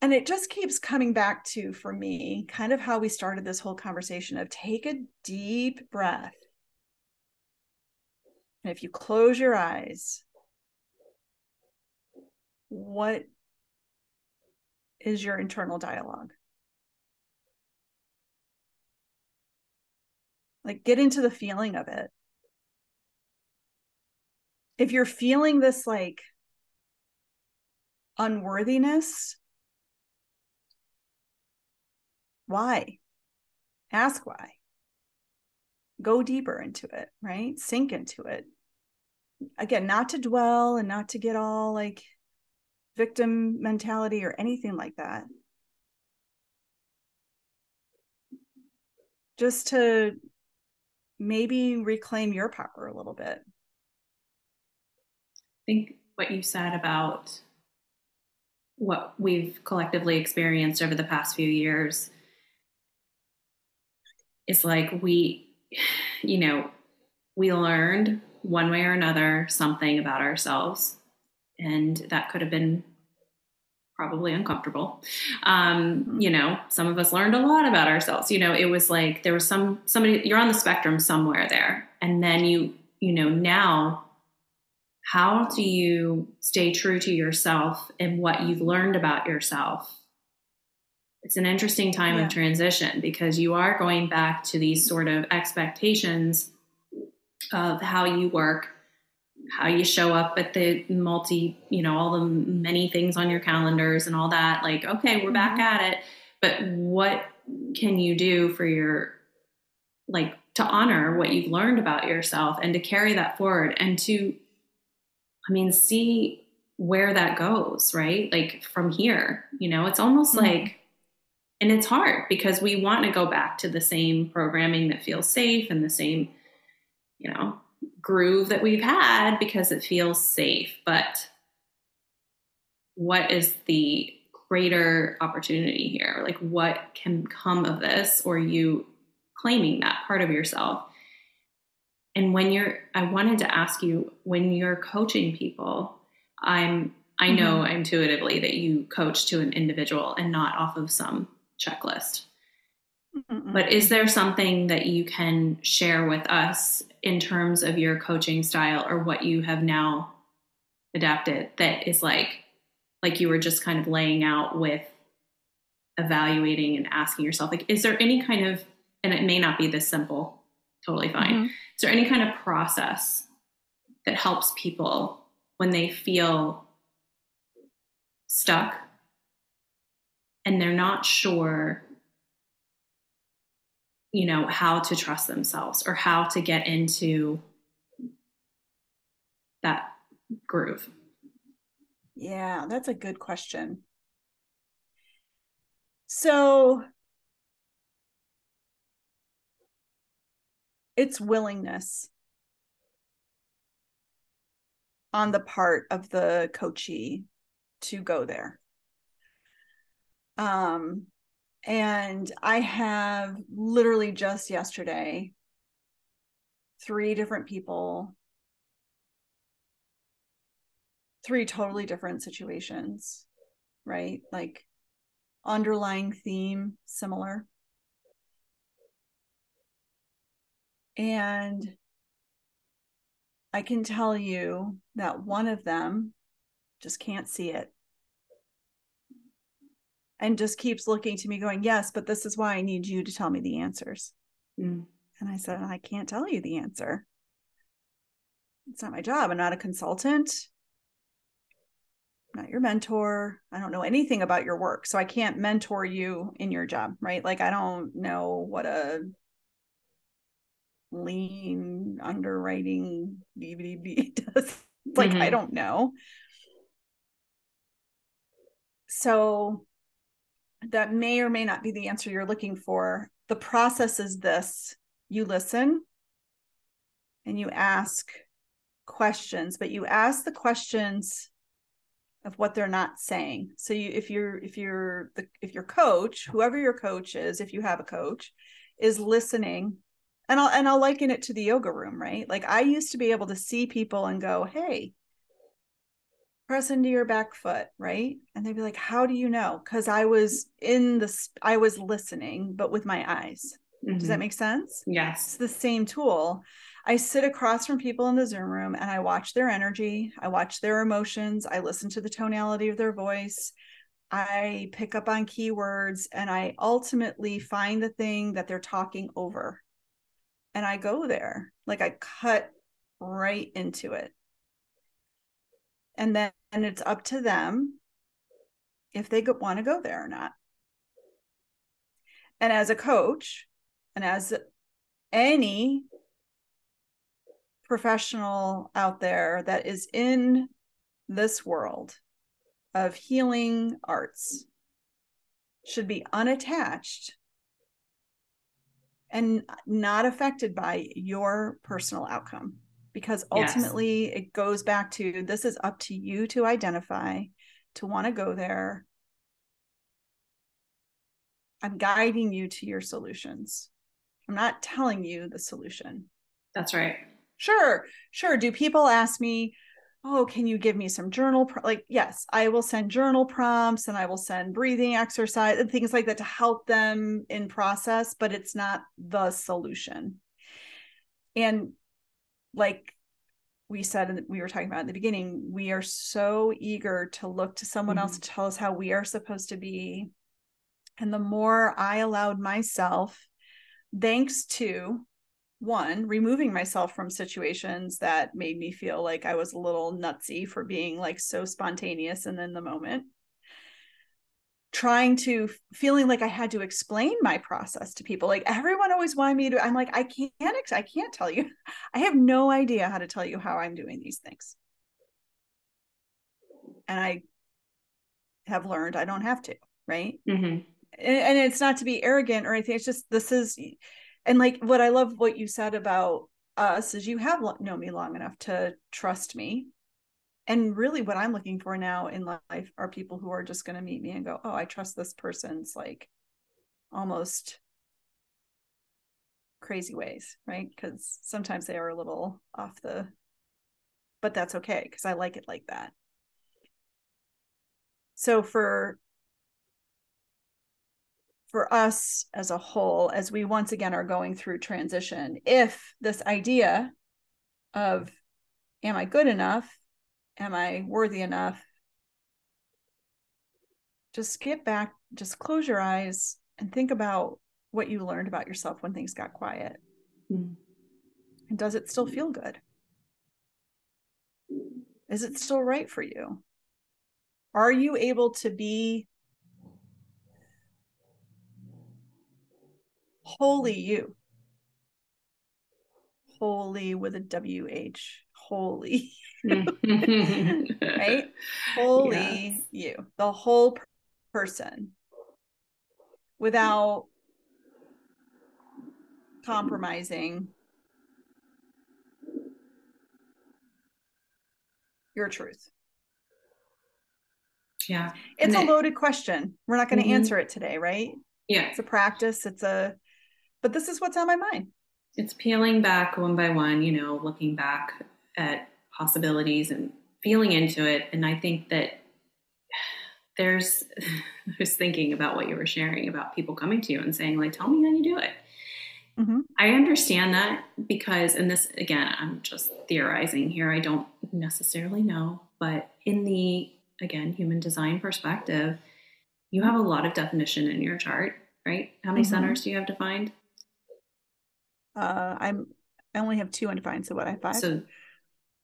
and it just keeps coming back to for me kind of how we started this whole conversation of take a deep breath and if you close your eyes what is your internal dialogue. Like get into the feeling of it. If you're feeling this like unworthiness, why? Ask why. Go deeper into it, right? Sink into it. Again, not to dwell and not to get all like victim mentality or anything like that. Just to maybe reclaim your power a little bit. I think what you said about what we've collectively experienced over the past few years is like we, you know, we learned one way or another something about ourselves and that could have been probably uncomfortable. Um, mm-hmm. you know, some of us learned a lot about ourselves. You know, it was like there was some somebody you're on the spectrum somewhere there, and then you you know now how do you stay true to yourself and what you've learned about yourself it's an interesting time yeah. of transition because you are going back to these sort of expectations of how you work how you show up at the multi, you know, all the many things on your calendars and all that. Like, okay, we're back mm-hmm. at it. But what can you do for your, like, to honor what you've learned about yourself and to carry that forward and to, I mean, see where that goes, right? Like from here, you know, it's almost mm-hmm. like, and it's hard because we want to go back to the same programming that feels safe and the same, you know, groove that we've had because it feels safe. But what is the greater opportunity here? Like, what can come of this, or you claiming that part of yourself? And when you're, I wanted to ask you when you're coaching people, I'm, I know mm-hmm. intuitively that you coach to an individual and not off of some checklist. Mm-mm. But is there something that you can share with us in terms of your coaching style or what you have now adapted that is like like you were just kind of laying out with evaluating and asking yourself like is there any kind of and it may not be this simple totally fine mm-hmm. is there any kind of process that helps people when they feel stuck and they're not sure you know, how to trust themselves or how to get into that groove? Yeah, that's a good question. So it's willingness on the part of the coachee to go there. Um, and I have literally just yesterday three different people, three totally different situations, right? Like underlying theme similar. And I can tell you that one of them just can't see it and just keeps looking to me going yes but this is why i need you to tell me the answers. Mm. and i said i can't tell you the answer. It's not my job. I'm not a consultant. I'm not your mentor. I don't know anything about your work so i can't mentor you in your job right? Like i don't know what a lean underwriting dvd does. Like mm-hmm. i don't know. So that may or may not be the answer you're looking for. The process is this you listen and you ask questions, but you ask the questions of what they're not saying. So you if you're if you're the if your coach, whoever your coach is, if you have a coach, is listening and I'll and I'll liken it to the yoga room, right? Like I used to be able to see people and go, "Hey, press into your back foot," right? And they'd be like, "How do you know?" Cuz I was in the I was listening but with my eyes. Mm-hmm. Does that mm-hmm. make sense? Yes. It's the same tool. I sit across from people in the Zoom room and I watch their energy, I watch their emotions, I listen to the tonality of their voice. I pick up on keywords and I ultimately find the thing that they're talking over. And I go there, like I cut right into it. And then and it's up to them if they want to go there or not. And as a coach, and as any professional out there that is in this world of healing arts should be unattached and not affected by your personal outcome because ultimately yes. it goes back to this is up to you to identify to want to go there i'm guiding you to your solutions i'm not telling you the solution that's right Sure, sure. Do people ask me, oh, can you give me some journal? Pro-? Like, yes, I will send journal prompts and I will send breathing exercise and things like that to help them in process, but it's not the solution. And like we said, and we were talking about in the beginning, we are so eager to look to someone mm-hmm. else to tell us how we are supposed to be. And the more I allowed myself, thanks to one removing myself from situations that made me feel like i was a little nutsy for being like so spontaneous and in the moment trying to feeling like i had to explain my process to people. Like everyone always wanted me to i'm like i can't i can't tell you. I have no idea how to tell you how i'm doing these things. And i have learned i don't have to right? Mm-hmm. and, and it's not to be arrogant or anything it's just this is and like what i love what you said about us is you have known me long enough to trust me and really what i'm looking for now in life are people who are just going to meet me and go oh i trust this person's like almost crazy ways right because sometimes they are a little off the but that's okay because i like it like that so for for us as a whole, as we once again are going through transition, if this idea of, am I good enough? Am I worthy enough? Just get back, just close your eyes and think about what you learned about yourself when things got quiet. Mm. And does it still feel good? Is it still right for you? Are you able to be holy you. Holy with a W H. Holy. right? Holy yes. you. The whole person without compromising your truth. Yeah. It's and a loaded question. We're not going to mm-hmm. answer it today, right? Yeah. It's a practice. It's a but this is what's on my mind. It's peeling back one by one, you know, looking back at possibilities and feeling into it. And I think that there's, I was thinking about what you were sharing about people coming to you and saying, like, tell me how you do it. Mm-hmm. I understand that because, and this again, I'm just theorizing here. I don't necessarily know, but in the, again, human design perspective, you have a lot of definition in your chart, right? How many mm-hmm. centers do you have defined? Uh, I'm I only have two undefined. So what? I five. So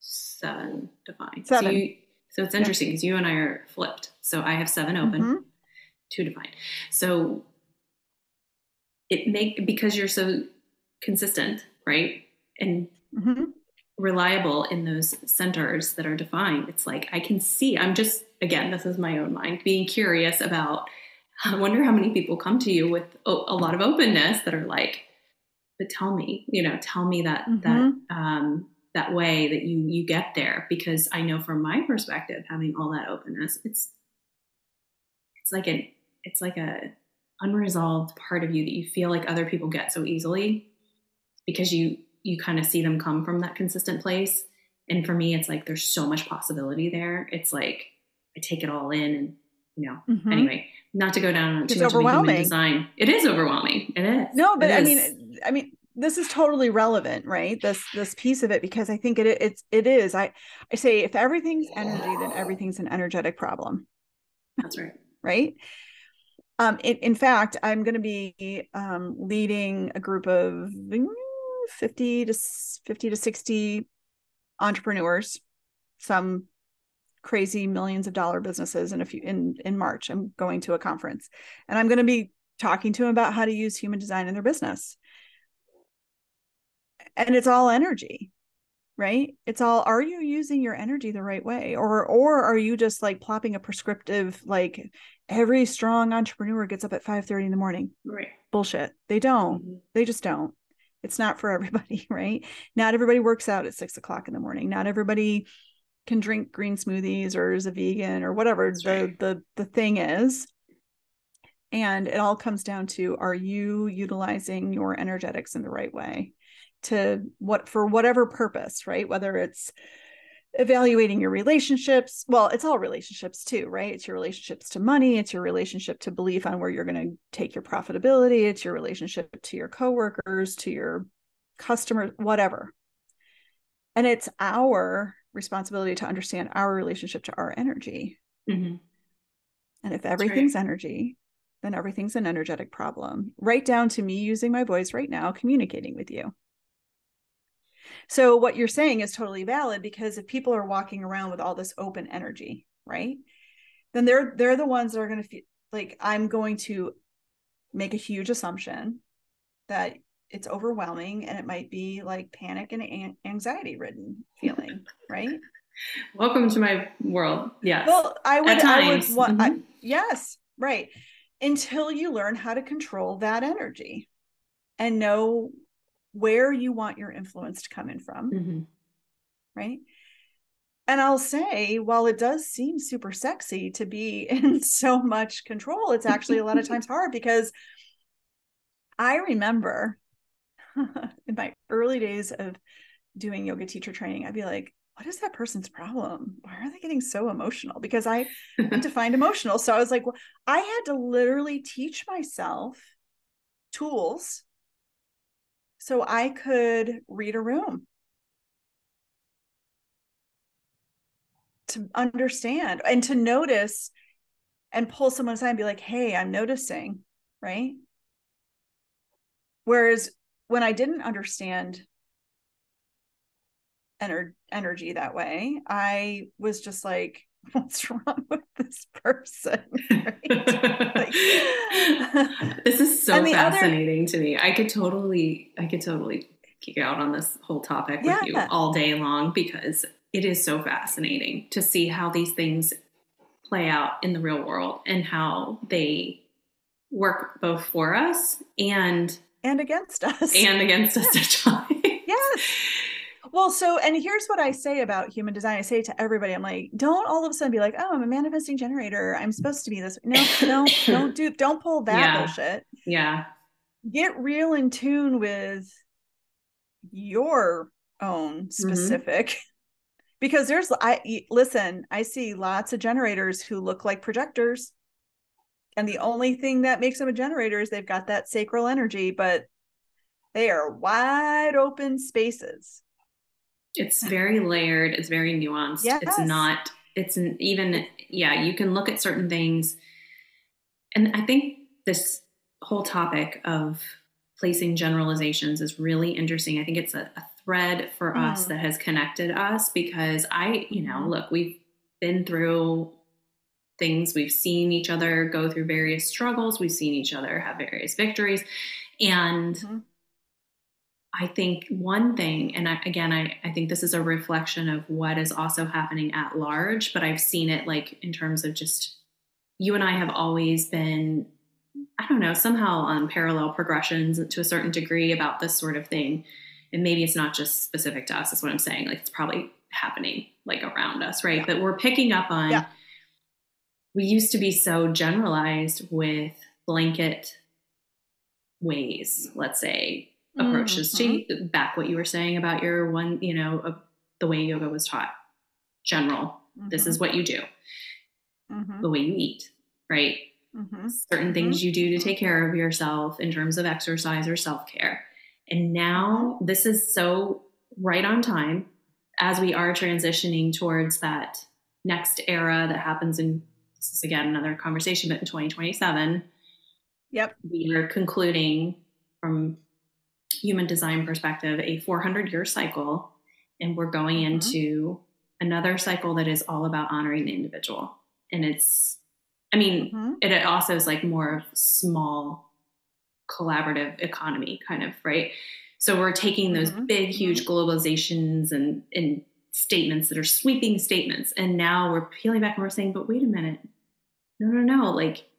seven defined. Seven. So, you, so it's interesting because yeah. you and I are flipped. So I have seven open, mm-hmm. two defined. So it make because you're so consistent, right, and mm-hmm. reliable in those centers that are defined. It's like I can see. I'm just again, this is my own mind being curious about. I wonder how many people come to you with a, a lot of openness that are like, but tell me, you know, tell me that mm-hmm. that um, that way that you you get there because I know from my perspective having all that openness it's it's like an it's like a unresolved part of you that you feel like other people get so easily because you you kind of see them come from that consistent place. And for me it's like there's so much possibility there. It's like I take it all in and you know mm-hmm. anyway not to go down too it's much overwhelming. of human design. It is overwhelming. It is. No but I mean I mean this is totally relevant right? This this piece of it because i think it it's it is. I i say if everything's energy then everything's an energetic problem. That's right. Right? Um in, in fact i'm going to be um leading a group of 50 to 50 to 60 entrepreneurs some crazy millions of dollar businesses in a few in in march. I'm going to a conference and i'm going to be talking to them about how to use human design in their business and it's all energy right? It's all are you using your energy the right way? Or or are you just like plopping a prescriptive like every strong entrepreneur gets up at 5 30 in the morning? Right. Bullshit. They don't. Mm-hmm. they just don't. It's not for everybody right? Not everybody works out at six o'clock in the morning. Not everybody can drink green smoothies or is a vegan or whatever That's the right. the the thing is. And it all comes down to are you utilizing your energetics in the right way to what for whatever purpose, right? Whether it's evaluating your relationships, well, it's all relationships too, right? It's your relationships to money, it's your relationship to belief on where you're going to take your profitability, it's your relationship to your coworkers, to your customers, whatever. And it's our responsibility to understand our relationship to our energy. Mm-hmm. And if everything's right. energy, then everything's an energetic problem, right down to me using my voice right now, communicating with you. So what you're saying is totally valid because if people are walking around with all this open energy, right? Then they're they're the ones that are going to feel like I'm going to make a huge assumption that it's overwhelming and it might be like panic and anxiety ridden feeling, right? Welcome to my world. Yes. Well, I would, I would want, mm-hmm. I, yes, right. Until you learn how to control that energy and know where you want your influence to come in from. Mm-hmm. Right. And I'll say, while it does seem super sexy to be in so much control, it's actually a lot of times hard because I remember in my early days of doing yoga teacher training, I'd be like, what is that person's problem? Why are they getting so emotional? Because I defined emotional. So I was like, well, I had to literally teach myself tools so I could read a room to understand and to notice and pull someone aside and be like, hey, I'm noticing, right? Whereas when I didn't understand ener- energy that way, I was just like, what's wrong with this person? like, this is so fascinating other... to me. I could totally, I could totally geek out on this whole topic yeah. with you all day long because it is so fascinating to see how these things play out in the real world and how they work both for us and and against us and against us at times. Well, so and here's what I say about human design. I say to everybody, I'm like, don't all of a sudden be like, oh, I'm a manifesting generator. I'm supposed to be this. No, no, don't do don't pull that yeah. bullshit. Yeah. Get real in tune with your own mm-hmm. specific. Mm-hmm. Because there's I listen, I see lots of generators who look like projectors. And the only thing that makes them a generator is they've got that sacral energy, but they are wide open spaces it's very layered. It's very nuanced. Yes. It's not, it's an, even, yeah, you can look at certain things. And I think this whole topic of placing generalizations is really interesting. I think it's a, a thread for mm. us that has connected us because I, you know, mm-hmm. look, we've been through things, we've seen each other go through various struggles, we've seen each other have various victories. And mm-hmm. I think one thing, and I, again, I, I think this is a reflection of what is also happening at large, but I've seen it like in terms of just you and I have always been, I don't know, somehow on parallel progressions to a certain degree about this sort of thing. and maybe it's not just specific to us, is what I'm saying. Like it's probably happening like around us, right? Yeah. But we're picking up on yeah. we used to be so generalized with blanket ways, let's say, approaches mm-hmm. to back what you were saying about your one, you know, uh, the way yoga was taught. General. Mm-hmm. This is mm-hmm. what you do. Mm-hmm. The way you eat, right? Mm-hmm. Certain things mm-hmm. you do to take care of yourself in terms of exercise or self care. And now this is so right on time as we are transitioning towards that next era that happens in this is again another conversation, but in 2027. Yep. We are concluding from human design perspective a 400 year cycle and we're going mm-hmm. into another cycle that is all about honoring the individual and it's i mean mm-hmm. it also is like more of small collaborative economy kind of right so we're taking those mm-hmm. big huge mm-hmm. globalizations and and statements that are sweeping statements and now we're peeling back and we're saying but wait a minute no no no like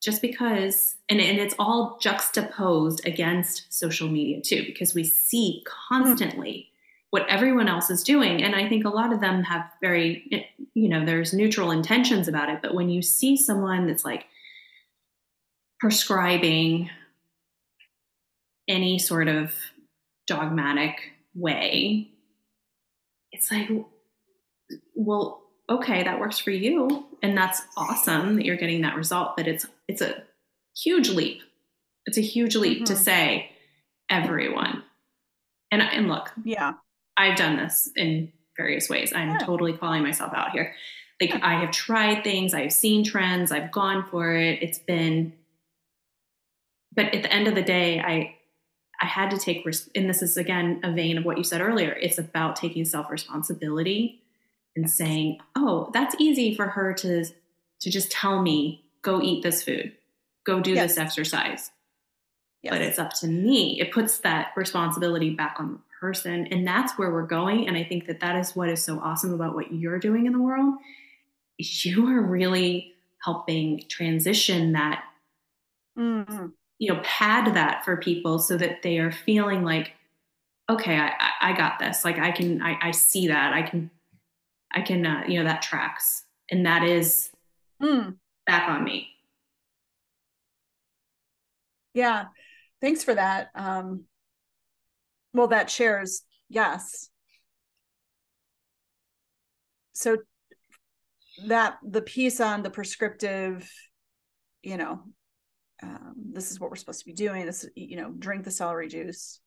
just because and, and it's all juxtaposed against social media too because we see constantly what everyone else is doing. And i think a lot of them have very you know there's neutral intentions about it but when you see someone that's like prescribing any sort of dogmatic way it's like well okay that works for you and that's awesome that you're getting that result but it's it's a huge leap it's a huge leap mm-hmm. to say everyone and and look yeah I've done this in various ways. I'm yeah. totally calling myself out here. Like I have tried things, I've seen trends, I've gone for it. It's been but at the end of the day, I I had to take and this is again a vein of what you said earlier. It's about taking self-responsibility and saying, "Oh, that's easy for her to to just tell me, go eat this food. Go do yes. this exercise." Yes. But it's up to me. It puts that responsibility back on the person and that's where we're going and i think that that is what is so awesome about what you're doing in the world you are really helping transition that mm-hmm. you know pad that for people so that they are feeling like okay i, I got this like i can I, I see that i can i can uh, you know that tracks and that is mm. Back on me yeah thanks for that um well, that shares, yes. So that the piece on the prescriptive, you know, um, this is what we're supposed to be doing. This, you know, drink the celery juice,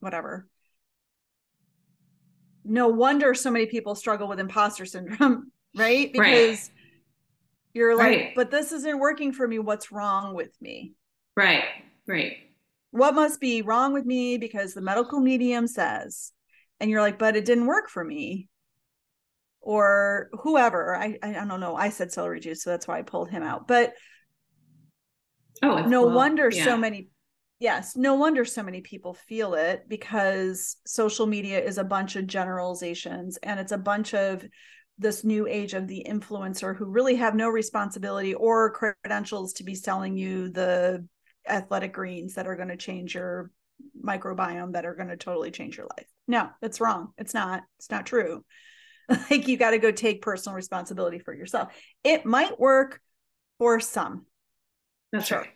whatever. No wonder so many people struggle with imposter syndrome, right? Because right. You're like, right. but this isn't working for me. What's wrong with me? Right, right what must be wrong with me because the medical medium says and you're like but it didn't work for me or whoever i i don't know i said celery juice so that's why i pulled him out but oh no well, wonder yeah. so many yes no wonder so many people feel it because social media is a bunch of generalizations and it's a bunch of this new age of the influencer who really have no responsibility or credentials to be selling you the athletic greens that are going to change your microbiome that are going to totally change your life. No, that's wrong. It's not. It's not true. Like you got to go take personal responsibility for yourself. It might work for some. That's sure. right.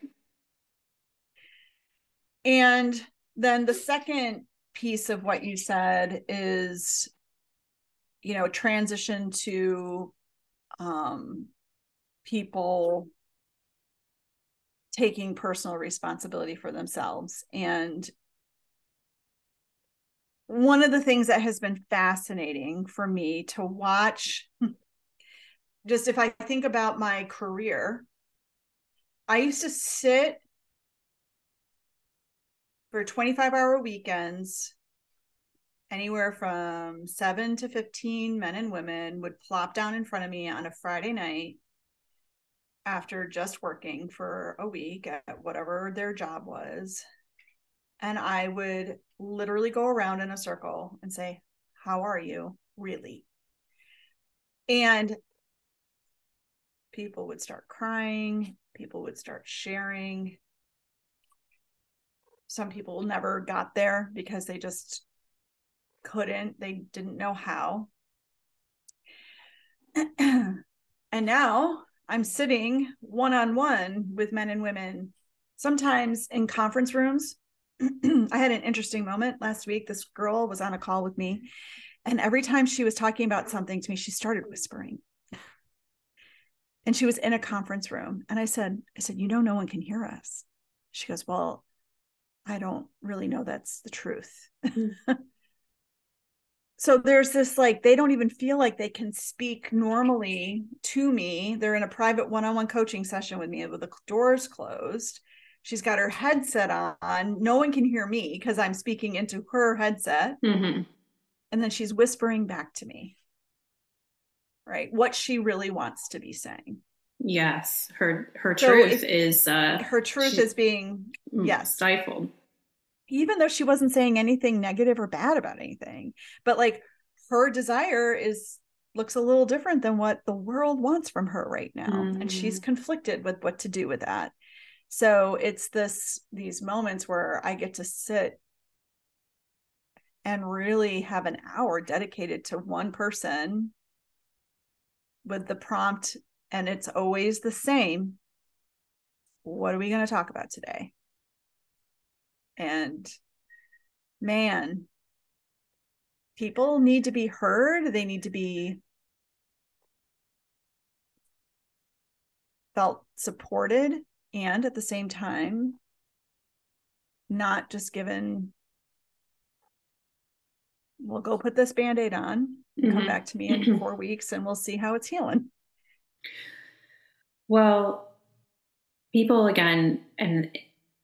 And then the second piece of what you said is you know transition to um people taking personal responsibility for themselves. And one of the things that has been fascinating for me to watch, just if I think about my career, I used to sit for 25 hour weekends anywhere from 7 to 15 men and women would plop down in front of me on a Friday night after just working for a week at whatever their job was. And I would literally go around in a circle and say, How are you? Really? And people would start crying, people would start sharing. some people never got there because they just couldn't, they didn't know how. and now I'm sitting one on one with men and women, sometimes in conference rooms. I had an interesting moment last week. This girl was on a call with me, and every time she was talking about something to me, she started whispering. And she was in a conference room. And I said, I said, you know, no one can hear us. She goes, Well, I don't really know that's the truth. Mm. So there's this like they don't even feel like they can speak normally to me. They're in a private one-on-one coaching session with me with the doors closed. She's got her headset on. No one can hear me because i'm speaking into her headset. Mm-hmm. and then she's whispering back to me. Right? What she really wants to be saying. Yes. Her her so truth is uh her truth is being mm, yes. stifled even though she wasn't saying anything negative or bad about anything but like her desire is looks a little different than what the world wants from her right now mm-hmm. and she's mm-hmm. conflicted with what to do with that so it's this these moments where i get to sit and really have an hour dedicated to one person with the prompt and it's always the same what are we going to talk about today and man, people need to be heard. They need to be felt supported and at the same time not just given we'll go put this band-aid on mm-hmm. come back to me in four weeks and we'll see how it's healing well people again and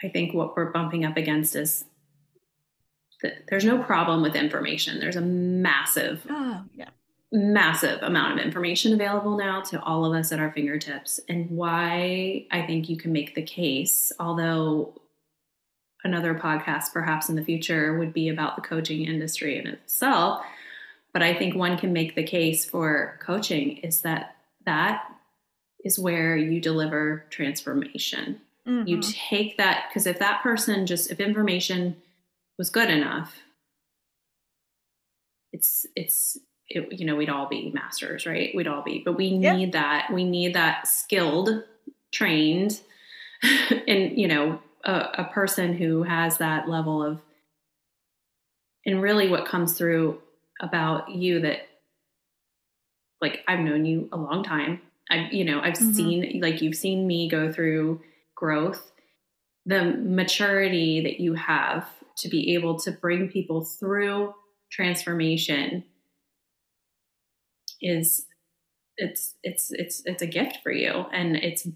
I think what we're bumping up against is that there's no problem with information. There's a massive, oh, yeah. massive amount of information available now to all of us at our fingertips. And why I think you can make the case, although another podcast perhaps in the future would be about the coaching industry in itself. But I think one can make the case for coaching is that that is where you deliver transformation Mm-hmm. You take that because if that person just if information was good enough, it's it's it, you know we'd all be masters, right? We'd all be, but we need that. We need that skilled, trained, and you know a, a person who has that level of and really what comes through about you that like I've known you a long time. I've you know I've mm-hmm. seen like you've seen me go through growth, the maturity that you have to be able to bring people through transformation is it's it's it's it's a gift for you. And it's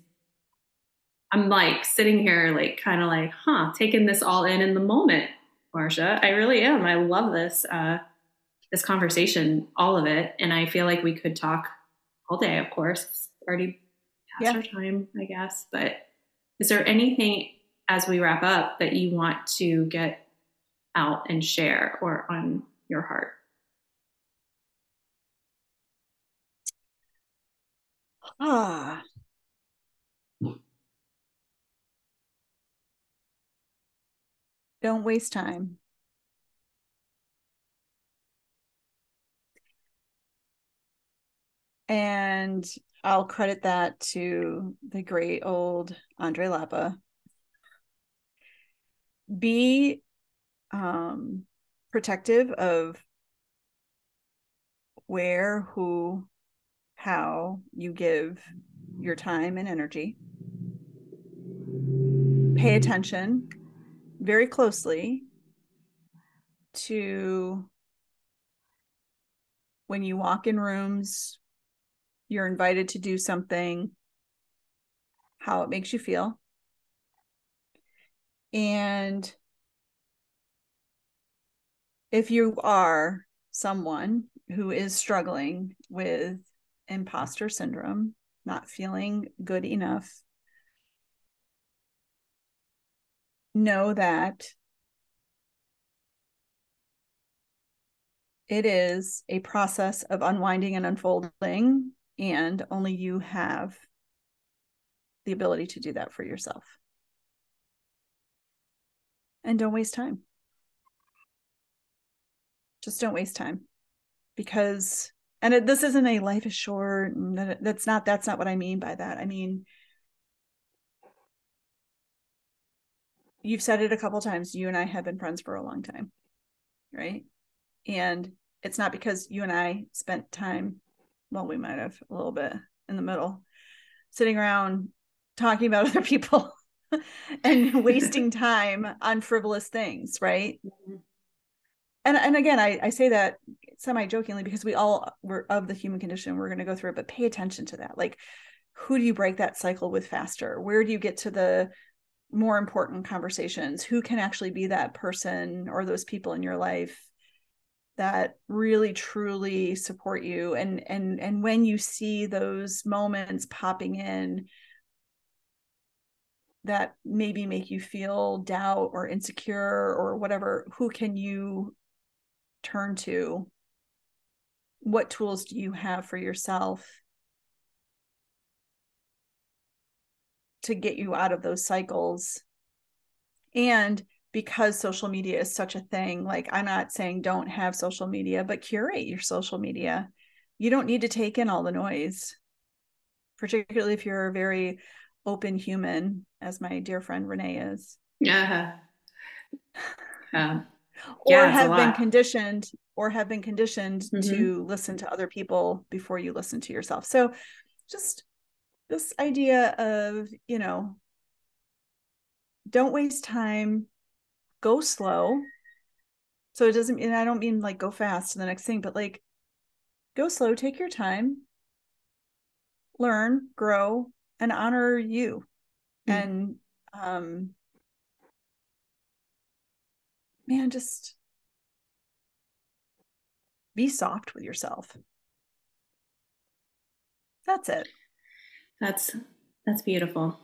i'm like sitting here like kind of like huh taking this all in in the moment marcia i really am. I love this uh this conversation all of it. And i feel like we could talk all day of course. It's already past yeah. our time i guess. But is there anything as we wrap up that you want to get out and share or on your heart? Ah. Don't waste time. And I'll credit that to the great old Andre Lapa. Be um, protective of where, who, how you give your time and energy. Pay attention very closely to when you walk in rooms you're invited to do something, how it makes you feel. And if you are someone who is struggling with imposter syndrome, not feeling good enough, know that it is a process of unwinding and unfolding and only you have the ability to do that for yourself. and don't waste time. Just don't waste time because and it, this isn't a life is short that's not that's not what i mean by that i mean you've said it a couple times you and i have been friends for a long time right and it's not because you and i spent time well we might have a little bit in the middle sitting around talking about other people and wasting time on frivolous things right? Mm-hmm. and and again i i say that semi jokingly because we all were of the human condition we're going to go through it but pay attention to that. Like who do you break that cycle with faster? Where do you get to the more important conversations? Who can actually be that person or those people in your life that really truly support you and and and when you see those moments popping in that maybe make you feel doubt or insecure or whatever who can you turn to? What tools do you have for yourself to get you out of those cycles? And because social media is such a thing like i'm not saying don't have social media but curate your social media. You don't need to take in all the noise particularly if you're a very open human as my dear friend renee is. Yeah. Or yeah, have been conditioned or have been conditioned mm-hmm. to listen to other people before you listen to yourself. So just this idea of you know don't waste time go slow so it doesn't and i don't mean like go fast to the next thing but like go slow take your time learn grow and honor you mm-hmm. and um man, just be soft with yourself. That's it. That's that's beautiful.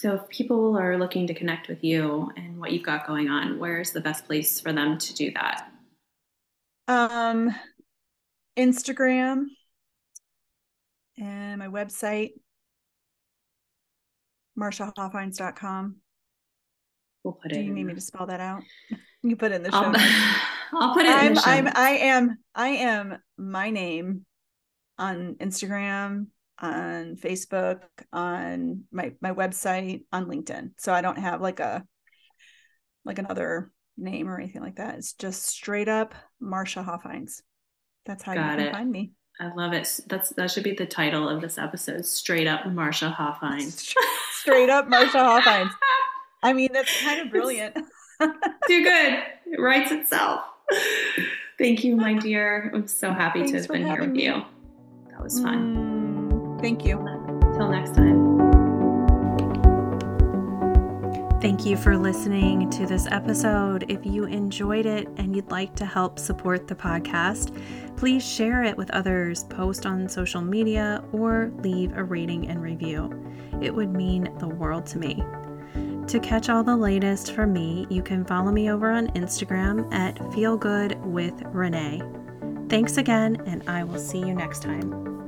So if people are looking to connect with you and what you've got going on, where's the best place for them to do that? Um Instagram and my website marciahoffheins.com. We'll put it. Do you need me to spell that out? You put it in the show. I'll, I'll put it. I'm, in the show. I'm. I am. I am. My name on Instagram, on Facebook, on my my website, on LinkedIn. So I don't have like a like another name or anything like that. It's just straight up Marcia Hoffheins. That's how Got you can it. find me. I love it. That's that should be the title of this episode. Straight up Marcia Hoffheins. Straight up Marcia Hoffheins. I mean, that's kind of brilliant. Too good. It writes itself. Thank you, my dear. I'm so happy Thanks to have been here with me. you. That was fun. Mm, thank you. Until next time. Thank you for listening to this episode. If you enjoyed it and you'd like to help support the podcast, please share it with others, post on social media, or leave a rating and review. It would mean the world to me. To catch all the latest from me, you can follow me over on Instagram at feelgoodwithrenee. Thanks again, and I will see you next time.